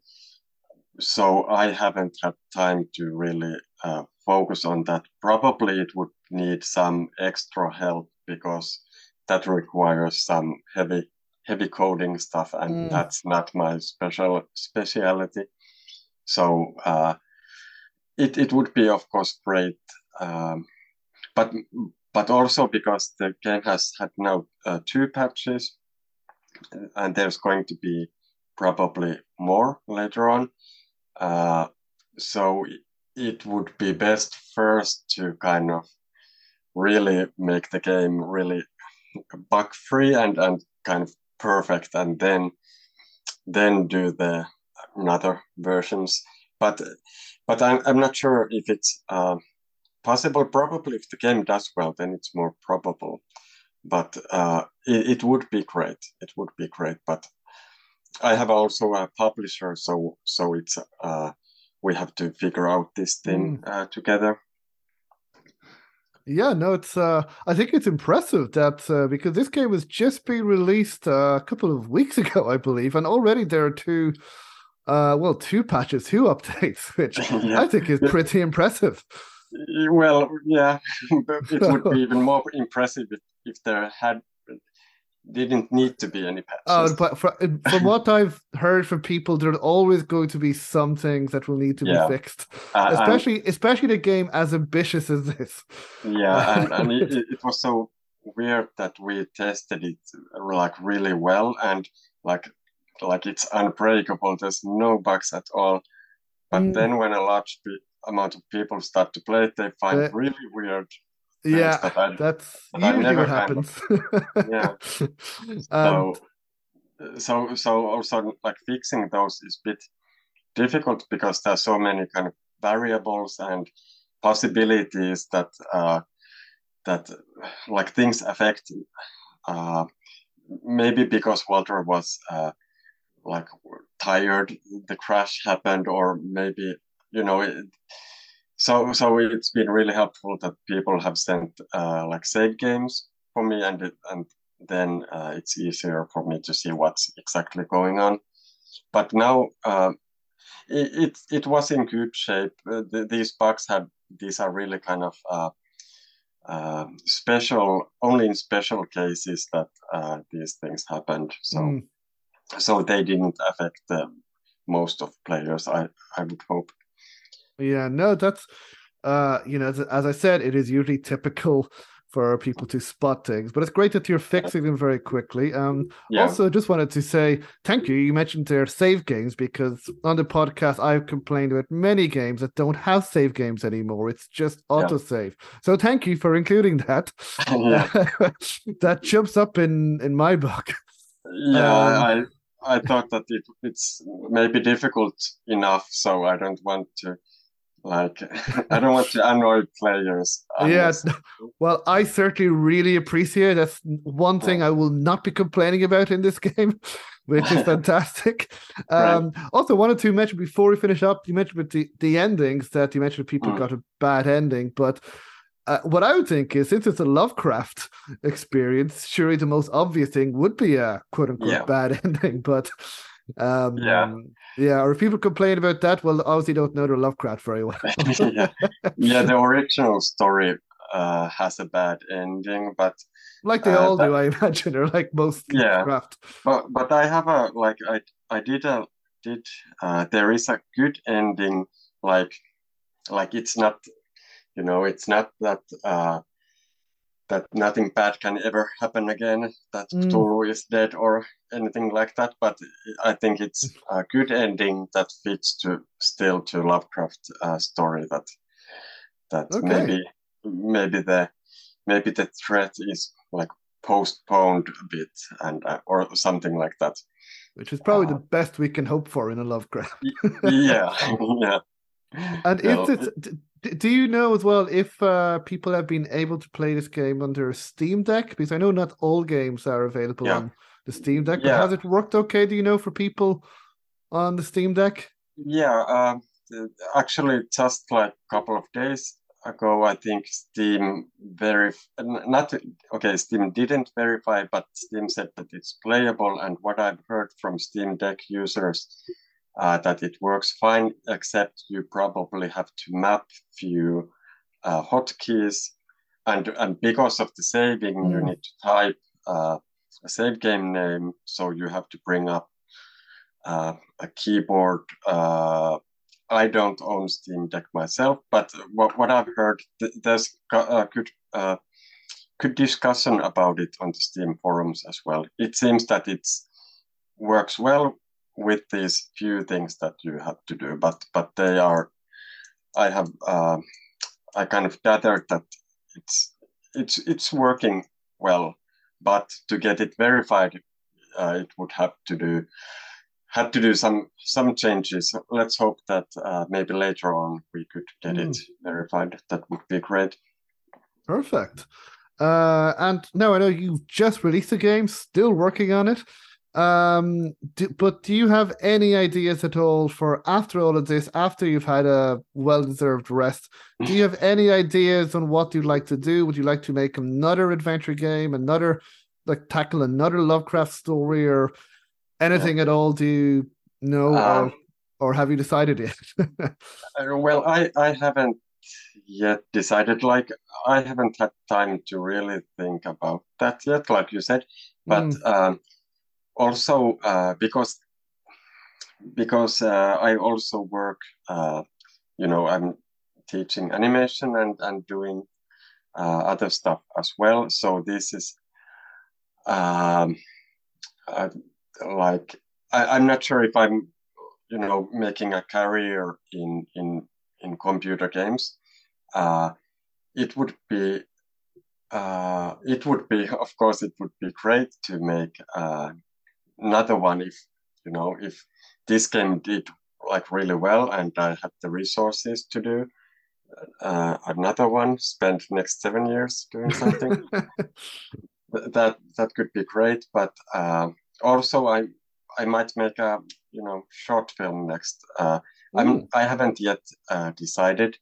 so I haven't had time to really uh, focus on that. Probably it would need some extra help because that requires some heavy heavy coding stuff, and mm. that's not my special speciality. So uh, it it would be of course great, um, but but also because the game has had now uh, two patches, and there's going to be probably more later on. Uh, so it would be best first to kind of really make the game really bug free and and kind of perfect, and then then do the another versions. But but I'm I'm not sure if it's uh, possible. Probably if the game does well, then it's more probable. But uh, it, it would be great. It would be great. But I have also a publisher, so so it's uh, we have to figure out this thing mm. uh, together. Yeah, no, it's. Uh, I think it's impressive that uh, because this game was just been released uh, a couple of weeks (laughs) ago, I believe, and already there are two, uh, well, two patches, two (laughs) updates, which (laughs) yeah. I think is pretty impressive. Well, yeah, it would be even more impressive if, if there had didn't need to be any patches. Oh, but for, from what I've heard from people, there's always going to be some things that will need to yeah. be fixed, uh, especially and, especially the game as ambitious as this. Yeah, (laughs) and, and it, it, was so weird that we tested it like really well, and like like it's unbreakable. There's no bugs at all. But mm. then when a large amount of people start to play it, they find uh, really weird yeah, that's that usually what happens. yeah. (laughs) Um, so, so, so also like fixing those is a bit difficult because there's so many kind of variables and possibilities that uh, that like things affect. Uh, maybe because Walter was uh, like tired, the crash happened, or maybe you know. It, so so it's been really helpful that people have sent uh, like save games for me and it, and then uh, it's easier for me to see what's exactly going on. But now uh, it, it, it was in good shape. Uh, the, these bugs have these are really kind of uh, uh, special only in special cases that these things happened. So mm. so they didn't affect most of players i i would hope yeah, no, that's uh, you know, as, as I said, it is usually typical for people to spot things, but it's great that you're fixing them very quickly. Um, yeah. Also, just wanted to say thank you. You mentioned their save games because on the podcast, I've complained about many games that don't have save games anymore. It's just autosave. Yeah. So thank you for including that. (laughs) that jumps up in in my book. Yeah, um, I I thought that it, it's maybe difficult enough, so I don't want to like (laughs) I don't want to annoy players. Yes, Yeah, well, I certainly really appreciate. That's one thing I will not be complaining about in this (laughs) game, which is (laughs) fantastic. Um, right. Also, wanted to mention before we finish up, you mentioned with the the endings that you mentioned people mm. got a bad ending, but. Uh, what I would think is, since it's a Lovecraft experience, surely the most obvious thing would be a quote unquote yeah. bad ending. But um, yeah. Yeah, or if people complain about that, well, obviously don't know the Lovecraft very well. yeah. (laughs) yeah, the original story uh, has a bad ending, but like they uh, all that, do, I imagine, or like most yeah. Lovecraft. But but I have a like I I did a did uh, there is a good ending, like like it's not, you know, it's not that uh, that nothing bad can ever happen again, that mm. Cthulhu is dead or anything like that. But I think it's a good ending that fits to still to Lovecraft uh, story that that okay. maybe maybe the maybe the threat is like postponed a bit and uh, or something like that. Which is probably uh, the best we can hope for in a Lovecraft. yeah, (laughs) yeah. And is it do you know as well if uh, people have been able to play this game under a Steam Deck? Because I know not all games are available yeah. on the Steam Deck, yeah. but has it worked okay? Do you know for people on the Steam Deck? Yeah, uh, actually, just like a couple of days ago, I think Steam verif not okay. Steam didn't verify, but Steam said that it's playable. And what I've heard from Steam Deck users uh, that it works fine, except you probably have to map few uh, hotkeys. And, and because of the saving, mm. you need to type uh, a save game name. So you have to bring up uh, a keyboard. Uh, I don't own Steam Deck myself, but what, what I've heard, th- there's a good, uh, good discussion about it on the Steam forums as well. It seems that it works well with these few things that you have to do, but but they are. I have uh, I kind of gathered that it's it's it's working well, but to get it verified, uh, it would have to do had to do some some changes. Let's hope that uh, maybe later on we could get mm. it verified. That would be great. Perfect. Uh, and now I know you've just released the game, still working on it. Um, do, but do you have any ideas at all for after all of this, after you've had a well-deserved rest? Do you have any ideas on what you'd like to do? Would you like to make another adventure game, another like tackle another Lovecraft story, or anything at all? Do you know, um, or, or have you decided yet? (laughs) Uh, well, I I haven't yet decided. Like I haven't had time to really think about that yet, like you said. But mm. um, also uh, because because uh, I also work, uh, you know, I'm teaching animation and and doing uh, other stuff as well. So this is um, uh, like I, am not sure if I'm, you know, making a career in in in computer games. Uh, it would be it would be, (laughs) of course, it would be great to make another one if you know if this game did like really well and I had the resources to do uh, another one, spend next seven years doing something. (laughs) that that could be great, but uh, also I I might make a you know short film next. Uh, I'm I haven't yet uh, decided.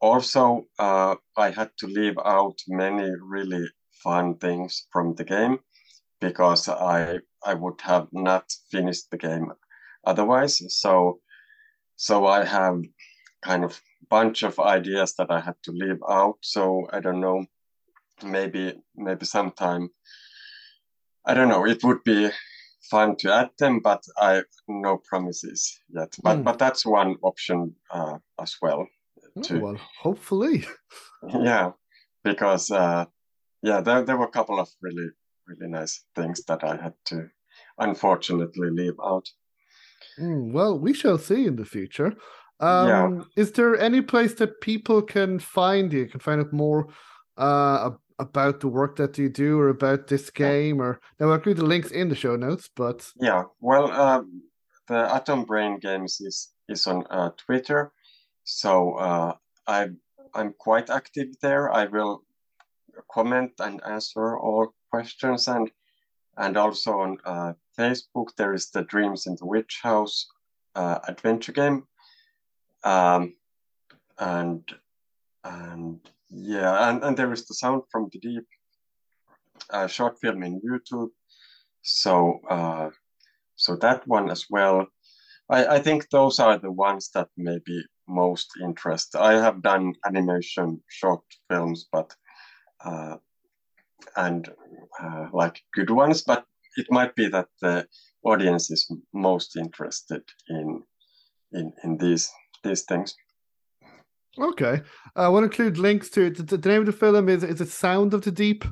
Also, uh, I had to leave out many really fun things from the game because I I would have not finished the game otherwise. So so I have kind of bunch of ideas that I had to leave out. So I don't know, maybe maybe sometime I don't know. It would be fun to add them, but I no promises yet. But mm. but that's one option uh, as well. Oh, well, hopefully. (laughs) yeah, because uh, yeah, there there were a couple of really really nice things that I had to unfortunately leave out. Mm, well, we shall see in the future. Um, yeah. Is there any place that people can find you, can find out more uh, about the work that you do or about this game? Or now I'll include the links in the show notes, but yeah, well, uh, the Atom Brain Games is is on uh, Twitter, so uh, I I'm quite active there. I will comment and answer all questions and and also on uh, Facebook there is the Dreams in the Witch House uh, adventure game, um, and and yeah, and, and there is the Sound from the Deep uh, short film in YouTube. So uh, so that one as well. I, I think those are the ones that may be most interest. I have done animation short films, but uh, and uh, like good ones, but it might be that the audience is most interested in in in these these things. Okay, uh, I want to include links to the, the name of the film is is it Sound of the Deep?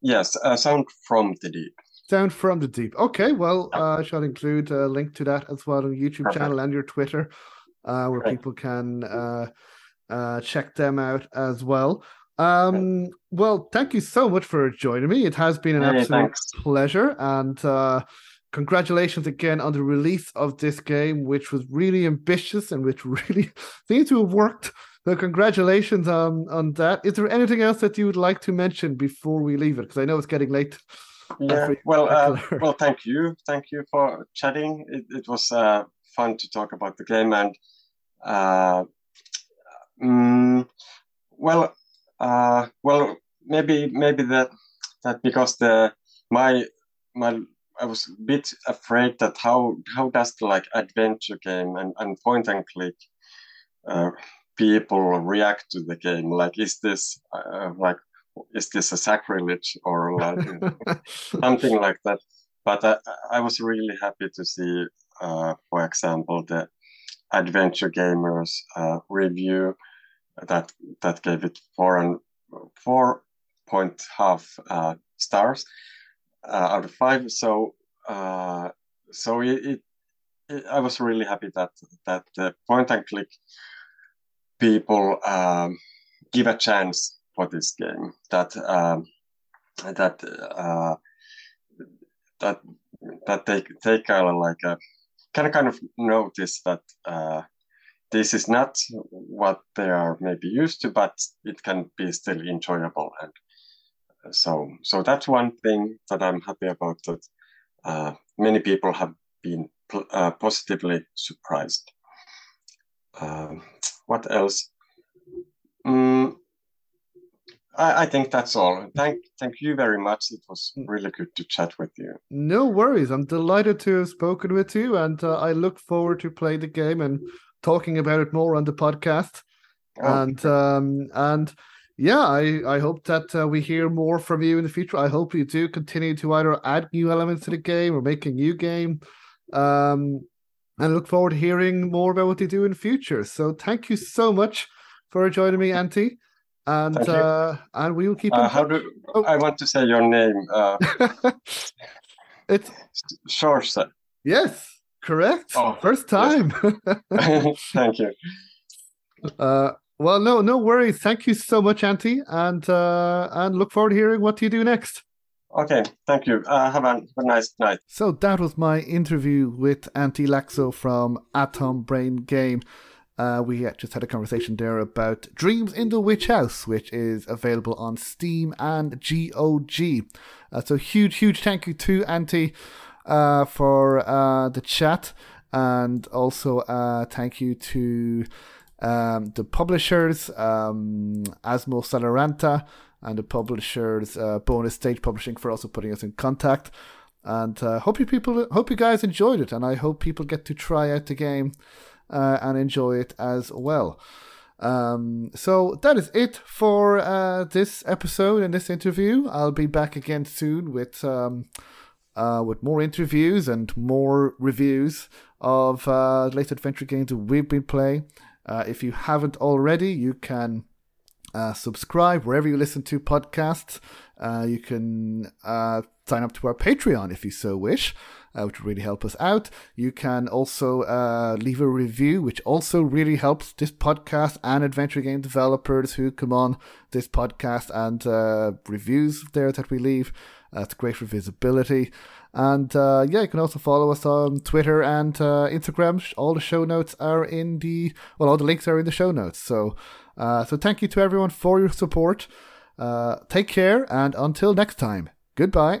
Yes, uh, Sound from the Deep. Sound from the Deep. Okay, well, uh, I shall include a link to that as well on YouTube Perfect. channel and your Twitter, uh, where people can uh, uh, check them out as well. Um, well, thank you so much for joining me. It has been an hey, absolute thanks. pleasure, and uh, congratulations again on the release of this game, which was really ambitious and which (laughs) really seems to have worked. So, congratulations on on that. Is there anything else that you would like to mention before we leave it? Because I know it's getting late. Yeah. Well, uh, well, thank you, thank you for chatting. It, it was uh, fun to talk about the game, and uh, mm, well, uh, well, maybe maybe that that because the my my I was a bit afraid that how how does the like adventure game and, and point and click uh, people react to the game? Like, is this uh, like is this a sacrilege or like (laughs) something like that? But I, I was really happy to see, uh, for example, the adventure gamers uh, review that that gave it four and four point half uh, stars uh, out of five. So uh, so it, it, I was really happy that that the point and click people um, give a chance for this game. That um, that uh, that that they they kind of like a kind of kind of notice that uh, this is not what they are maybe used to, but it can be still enjoyable. And so so that's one thing that I'm happy about. That uh, many people have been uh, positively surprised. Um, what else? Mm, I, I, think that's all. Thank, thank you very much. It was mm. really good to chat with you. No worries. I'm delighted to have spoken with you, and uh, I look forward to playing the game and talking about it more on the podcast. Oh. And um, and yeah, I, I hope that uh, we hear more from you in the future. I hope you do continue to either add new elements to the game or make a new game. Um, and look forward to hearing more about what you do in the future. So thank you so much for joining me, Antti. And uh, and we will keep. Uh, how do oh. I want to say your name? Uh, (laughs) it's Seoirse. Yes, correct. Oh, First time. Yes. (laughs) (laughs) Thank you. Uh, well, no, no worries. Thank you so much, Antti, and uh, and look forward to hearing what you do next. Okay, thank you. Uh, have, a, have a nice night. So that was my interview with Antti Laakso from Atom Brain Game. Uh, we just had a conversation there about Dreams in the Witch House, which is available on Steam and GOG. Uh, so huge, huge thank you to uh, for uh, the chat, and also uh, thank you to um, the publishers, um, Asmo Salaranta, and the publishers, uh, Bonus Stage Publishing, for also putting us in contact. And uh, hope you people, hope you guys enjoyed it, and I hope people get to try out the game uh, and enjoy it as well. Um, so that is it for uh, this episode and this interview. I'll be back again soon with um, uh, with more interviews and more reviews of uh, latest adventure games that we've been playing. Uh, if you haven't already, you can uh, subscribe wherever you listen to podcasts. Uh, you can uh, sign up to our Patreon if you so wish, uh, which would really help us out. You can also uh, leave a review, which also really helps this podcast and adventure game developers who come on this podcast and reviews there that we leave. That's great for visibility. And uh, yeah, you can also follow us on Twitter and uh, Instagram. All the show notes are in the well, all the links are in the show notes. So, uh, so thank you to everyone for your support. Uh, take care, and until next time, goodbye.